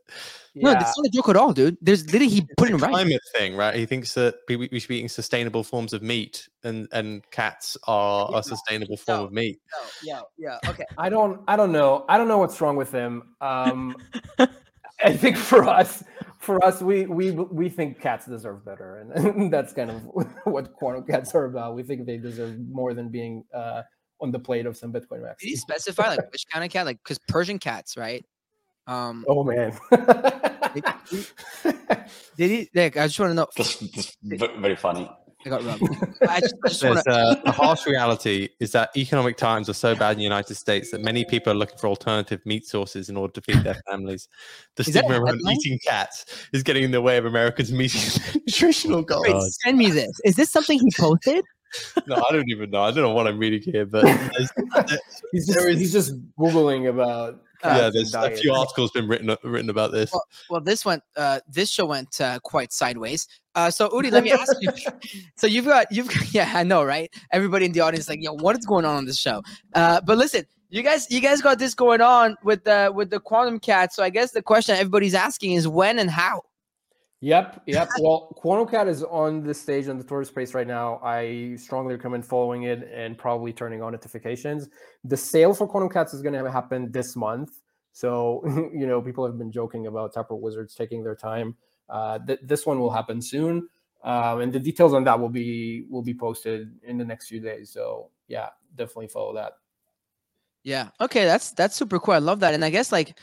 No, yeah. that's not a joke at all, dude. There's literally he put it It's a right. climate thing, right? He thinks that we, we should be eating sustainable forms of meat, and and cats are Yeah. a sustainable form No. of meat. Yeah, yeah, okay. I don't I don't know. I don't know what's wrong with him. Um I think for us for us we we we think cats deserve better and, that's kind of what quantum cats are about. We think they deserve more than being uh on the plate of some Bitcoin Max. Did he specify like which kind of cat? Like because Persian cats, right? Um, Oh man. did he? Like, I just want to know. That's, that's ve- very funny. I got rubbed. I just, I just wanna... uh, the harsh reality is that economic times are so bad in the United States that many people are looking for alternative meat sources in order to feed their families. The Is that stigma around eating cats is getting in the way of Americans meeting nutritional goals. Wait, send me this. Is this something he posted? No, I don't even know. I don't know what I'm reading here, but there's, he's just There is- he's just googling about yeah, there's a few articles been written written about this. Well, well, this went. Uh, this show went uh, quite sideways. Uh, so Udi, let me ask you. So you've got you've got, yeah, I know, right? Everybody in the audience is like, yo, what is going on on this show? Uh, but listen, you guys, you guys got this going on with the with the quantum cat. So I guess the question everybody's asking is when and how. Yep, yep. Well, Quantum Cat is on the stage on the Twitter space right now. I strongly recommend following it and probably turning on notifications. The sale for Quantum Cats is going to happen this month. So, you know, people have been joking about Taproot Wizards taking their time. Uh, th- this one will happen soon, um, and the details on that will be will be posted in the next few days. So, yeah, definitely follow that. Yeah. Okay. That's that's super cool. I love that. And I guess like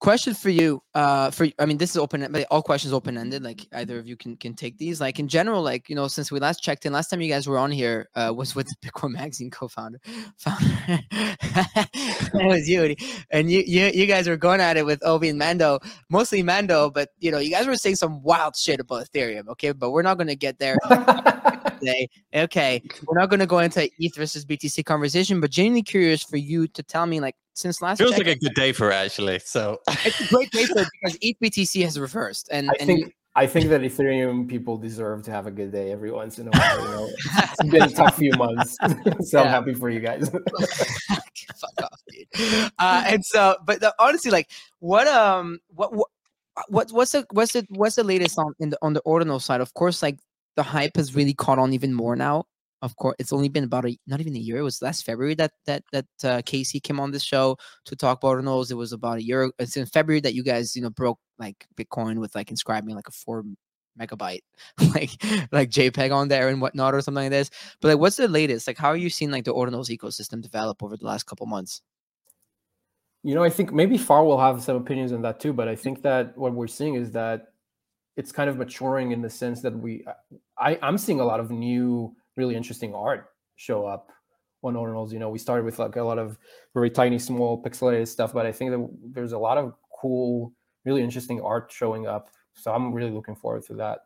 question for you uh for i mean this is open but all questions open ended like either of you can can take these. Like in general like you know since we last checked in last time you guys were on here uh was with the bitcoin magazine co-founder founder. That was you and you, you you guys were going at it with obi and mando mostly mando but you know you guys were saying some wild shit about ethereum okay? But we're not going to get there today. Okay, we're not going to go into ETH versus BTC conversation, but genuinely curious for you to tell me, like, since last. It Feels check, like a good day for it, actually. So it's a great day for it because ETH BTC has reversed, and, I and think you- I think that Ethereum people deserve to have a good day every once in a while. You know, it's been a tough few months, so I'm happy for you guys. fuck off, dude. Uh, and so, but the, honestly, like, what um, what what. What, what's the what's the what's the latest on in the on the ordinal side? Of course, like the hype has really caught on even more now. Of course, it's only been about a not even a year. It was last February that that that uh, Casey came on this show to talk about ordinals. It was about a year. It's in February that you guys you know broke like Bitcoin with like inscribing like a four megabyte like like JPEG on there and whatnot or something like this. But like, what's the latest? Like, how are you seeing like the ordinals ecosystem develop over the last couple months? You know, I think maybe Far will have some opinions on that too, but I think that what we're seeing is that it's kind of maturing in the sense that we, I, I'm seeing a lot of new, really interesting art show up on Ordinals. You know, we started with like a lot of very tiny, small, pixelated stuff, but I think that there's a lot of cool, really interesting art showing up. So I'm really looking forward to that.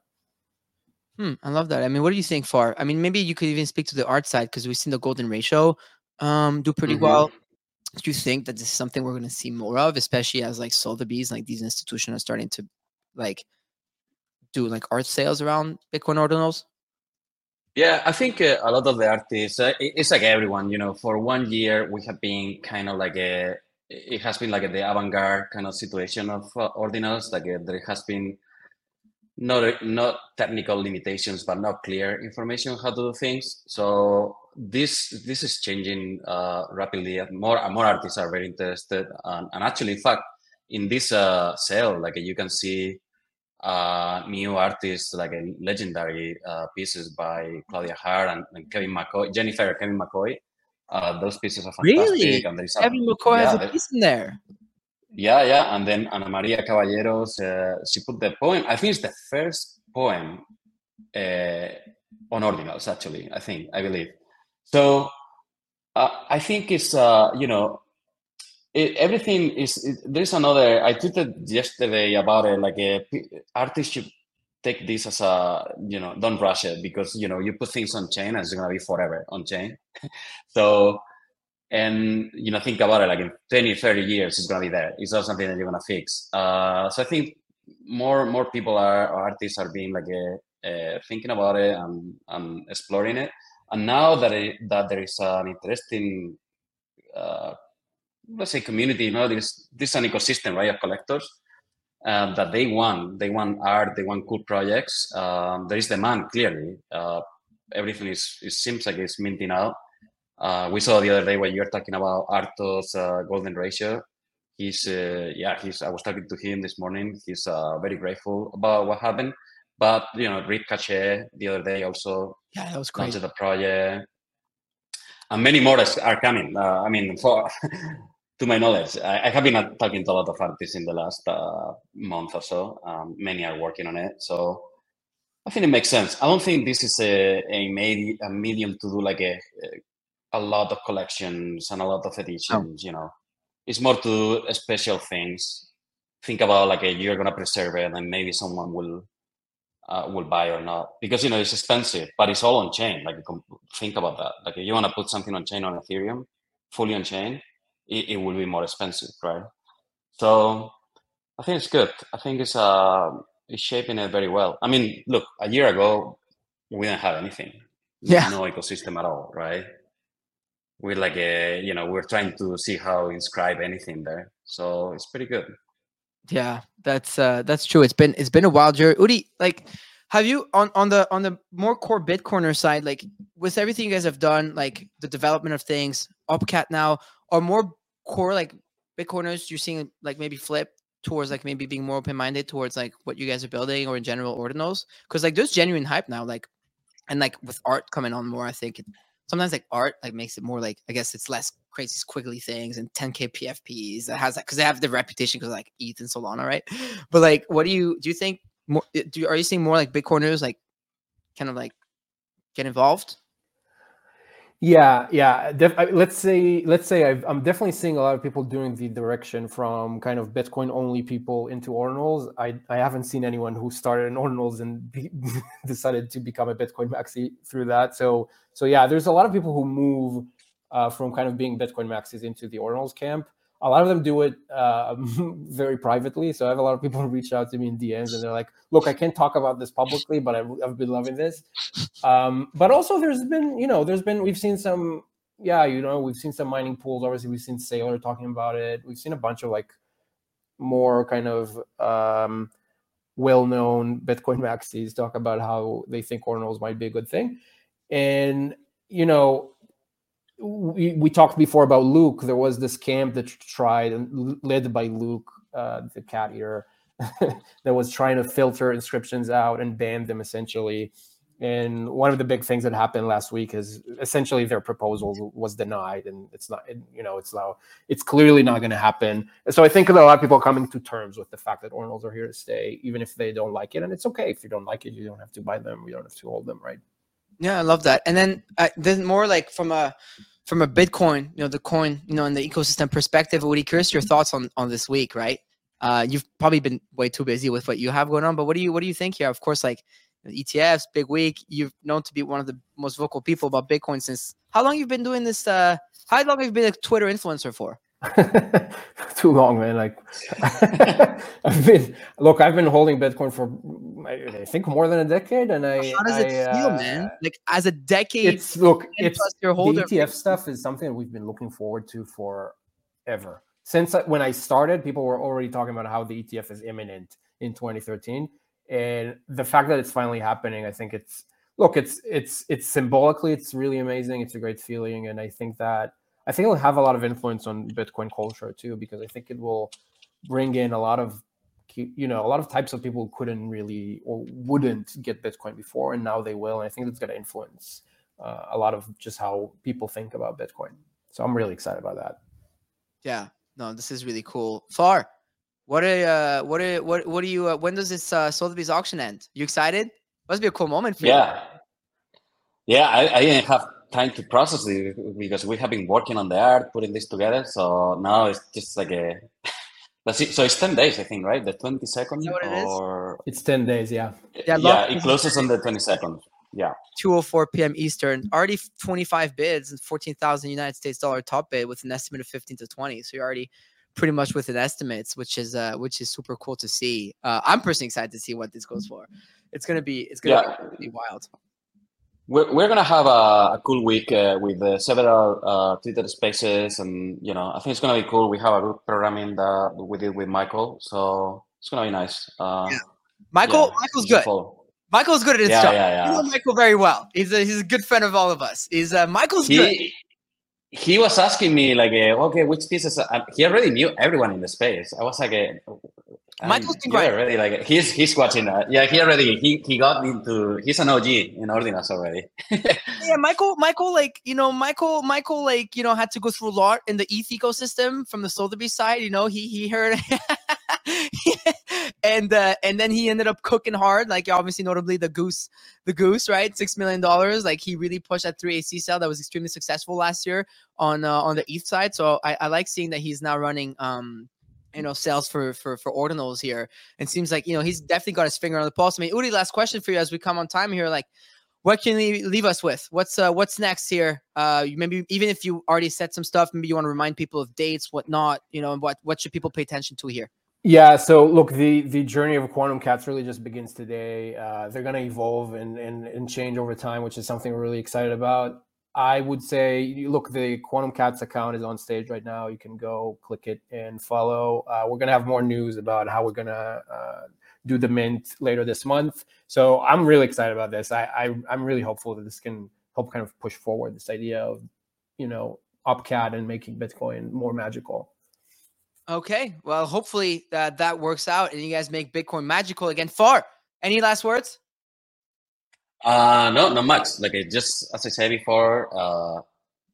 Hmm, I love that. I mean, what do you think, Far? I mean, maybe you could even speak to the art side because we've seen the golden ratio um, do pretty Mhm. well. Do you think that this is something we're going to see more of, especially as like Sotheby's, like these institutions are starting to like do like art sales around Bitcoin ordinals? Yeah, I think uh, a lot of the artists, uh, it- it's like everyone, you know, for one year we have been kind of like a, it has been like a, the avant-garde kind of situation of uh, ordinals, like uh there has been not not technical limitations, but not clear information how to do things. So this this is changing uh, rapidly. More and more artists are very interested, and, and actually, in fact, in this uh, sale, like you can see uh, new artists like uh, legendary uh, pieces by Claudia Hart and, and Kevin McCoy, Jennifer Kevin McCoy. Uh, those pieces are fantastic. Really? And there's a- Kevin McCoy yeah, has a piece in there. yeah, yeah. And then Ana Maria Caballeros, uh, she put the poem. I think it's the first poem uh, on ordinals, actually. I think, I believe. So uh, I think it's, uh, you know, it, everything is, it, there's another, I tweeted yesterday about it, like a artist should take this as a, you know, don't rush it because, you know, you put things on chain and it's to be forever on chain. so, and you know think about it like in 20 30 years it's to be there. It's not something that you're to fix. Uh, so i think more more people are artists are being like a, uh, thinking about it and, and exploring it. And now that it, that there is an interesting uh, let's say community you know there's this is an ecosystem right of collectors um, that they want they want art they want cool projects um, there is demand clearly uh, everything is it seems like it's minting out uh, we saw the other day when you were talking about Arto's uh, golden ratio. He's, uh, yeah, he's. I was talking to him this morning. He's uh, very grateful about what happened. But you know, Rip Cache the other day also Yeah, that was crazy. the project. and many more are coming. Uh, I mean, for to my knowledge, I, I have been uh, talking to a lot of artists in the last uh, month or so. Um, many are working on it, so I think it makes sense. I don't think this is a a, a medium to do like a a lot of collections and a lot of editions. You know, it's more to do special things. Think about like a, you're gonna preserve it, and maybe someone will uh, will buy or not because you know it's expensive, but it's all on chain. Like think about that. Like if you want to put something on chain on Ethereum, fully on chain, it, it will be more expensive, right? So I think it's good. I think it's uh it's shaping it very well. I mean, look, a year ago we didn't have anything, Yeah. no ecosystem at all, right? We're like a, you know, we're trying to see how inscribe anything there. So it's pretty good. Yeah, that's uh that's true. It's been it's been a wild year. Udi, like have you on on the on the more core Bitcoiner side, like with everything you guys have done, like the development of things, OpCat now, are more core like Bitcoiners you're seeing like maybe flip towards like maybe being more open minded towards like what you guys are building or in general ordinals? Because like there's genuine hype now, like and like with art coming on more, I think it, sometimes like art like makes it more like I guess it's less crazy squiggly things and 10k PFPs that has that because they have the reputation because like ETH and Solana, right? But like, what do you do? You think more? Do you, are you seeing more like Bitcoiners like kind of like get involved? Yeah, yeah. Def- I- let's say, let's say I've, I'm definitely seeing a lot of people doing the direction from kind of Bitcoin only people into ordinals. I I haven't seen anyone who started in ordinals and be, decided to become a Bitcoin maxi through that. So so yeah, there's a lot of people who move uh, from kind of being Bitcoin maxis into the ordinals camp. A lot of them do it uh, very privately. So I have a lot of people reach out to me in DMs and they're like, "Look, I can't talk about this publicly, but I've, I've been loving this." um, but also there's been you know there's been we've seen some yeah you know we've seen some mining pools obviously we've seen Saylor talking about it we've seen a bunch of like more kind of um, well-known bitcoin maxis talk about how they think ordinals might be a good thing and you know we, we talked before about luke there was this camp that tried and led by luke uh, the cat eater that was trying to filter inscriptions out and ban them essentially and one of the big things that happened last week is essentially their proposal was denied, and it's not, you know, it's now, it's clearly not going to happen. So I think a lot of people are coming to terms with the fact that ordinals are here to stay, even if they don't like it, and it's okay if you don't like it. You don't have to buy them. You don't have to hold them, right? Yeah, I love that. And then uh, then more like from a from a Bitcoin, you know, the coin, you know, in the ecosystem perspective. Udi, curious your thoughts on on this week, right? Uh, you've probably been way too busy with what you have going on, but what do you what do you think here? Of course, like ETFs, big week. You've known to be one of the most vocal people about Bitcoin since how long you've been doing this? Uh, how long have you been a Twitter influencer for? Too long, man. Like I've been look, I've been holding Bitcoin for I I think more than a decade, and I How does it feel, uh, man? Like as a decade, It's look, it's your the. ETF stuff is something that we've been looking forward to forever. Since when I started, people were already talking about how the ETF is imminent in 2013, and the fact that it's finally happening, I think it's look, it's it's it's symbolically, it's really amazing. It's a great feeling, and I think that I think it'll have a lot of influence on Bitcoin culture too, because I think it will bring in a lot of you know a lot of types of people who couldn't really or wouldn't get Bitcoin before, and now they will. And I think it's going to influence uh, a lot of just how people think about Bitcoin. So I'm really excited about that. Yeah, no, this is really cool. Far, what are uh, what are what what do you? Uh, when does this uh, Sotheby's auction end? You excited? Must be a cool moment for you. Yeah. Yeah, I, I didn't have time to process it because we have been working on the art, putting this together. So now it's just like a. Let's see. So it's 10 days, I think, right? The 22nd? Is that what it is? or... It's 10 days, yeah. Yeah, Yeah, it closes on the 22nd. Yeah. 2:04 p.m. Eastern. Already 25 bids and 14,000 United States dollar top bid with an estimate of 15 to 20. So you're already pretty much within estimates, which is uh, which is super cool to see. Uh, I'm personally excited to see what this goes for. It's gonna be it's gonna Yeah. be wild. We're, we're gonna have a, a cool week uh, with uh, several uh, Twitter spaces, and you know, I think it's gonna be cool. We have a good programming that we did with Michael, so it's gonna be nice. Uh, Yeah. Michael, yeah, Michael's good. follow. Michael's good at his Yeah, job. yeah, You know. Michael very well. He's a he's a good friend of all of us. He's uh, Michael's good. He, was asking me like, uh, okay, which pieces? Uh, he already knew everyone in the space. I was like, uh, Michael's been great. already like he's he's watching that. Yeah, he already he he got into he's an OG in Ordinals already. yeah, Michael, Michael, like you know, Michael, Michael, like you know, had to go through a lot in the ETH ecosystem from the Sotheby's side. You know, he he heard, and uh, and then he ended up cooking hard. Like obviously, notably the goose, the goose, right? Six million dollars. Like he really pushed that three AC sale that was extremely successful last year on uh, on the ETH side. So I, I like seeing that he's now running um you know sales for for for ordinals here. It seems like you know he's definitely got his finger on the pulse. I mean, Udi, last question for you as we come on time here. Like, what can you leave us with? What's uh what's next here? Uh, maybe even if you already said some stuff, maybe you want to remind people of dates, whatnot. You know, and what what should people pay attention to here? Yeah, so look, the the journey of Quantum Cats really just begins today. Uh, they're going to evolve and, and and change over time, which is something we're really excited about. I would say, look, the Quantum Cats account is on stage right now. You can go click it and follow. Uh, we're going to have more news about how we're going to uh, do the mint later this month. So I'm really excited about this. I, I I'm really hopeful that this can help kind of push forward this idea of, you know, OpCat and making Bitcoin more magical. Okay, well, hopefully that that works out and you guys make Bitcoin magical again. Far. Any last words? Uh, no, not much. Like I just as I said before, uh,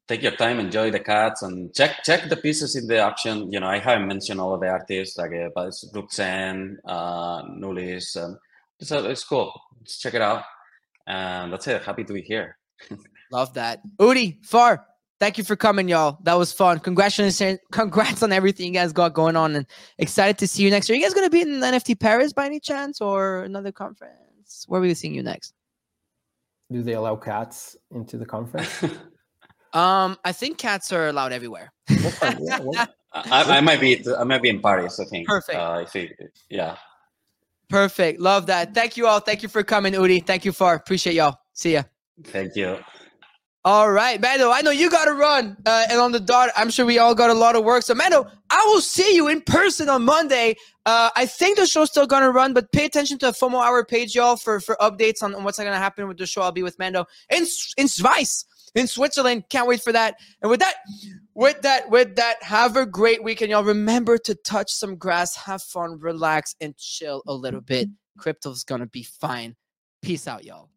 take your time, enjoy the cats, and check check the pieces in the auction. You know, I haven't mentioned all of the artists like uh, but it's Ruxen, uh, Nulis. Um, it's, uh, it's cool. Just check it out, and that's it. Happy to be here. Love that. Udi, Far, thank you for coming, y'all. That was fun. Congratulations, congrats on everything you guys got going on, and excited to see you next year. You guys gonna be in NFT Paris by any chance, or another conference? Where are we seeing you next? Do they allow cats into the conference? Um, I think cats are allowed everywhere. Yeah, well, I, I might be I might be in Paris. I think. Perfect. Uh, if it, yeah. Perfect. Love that. Thank you all. Thank you for coming, Udi. Thank you, Far. Appreciate y'all. See ya. Thank you. All right, Mando. I know you got to run, uh, and on the dot, I'm sure we all got a lot of work. So, Mando, I will see you in person on Monday. Uh, I think the show's still gonna run, but pay attention to the FOMO Hour page, y'all, for for updates on, on what's gonna happen with the show. I'll be with Mando in in Schweiz, in Switzerland. Can't wait for that. And with that, with that, with that, have a great weekend, y'all. Remember to touch some grass, have fun, relax, and chill a little bit. Crypto's gonna be fine. Peace out, y'all.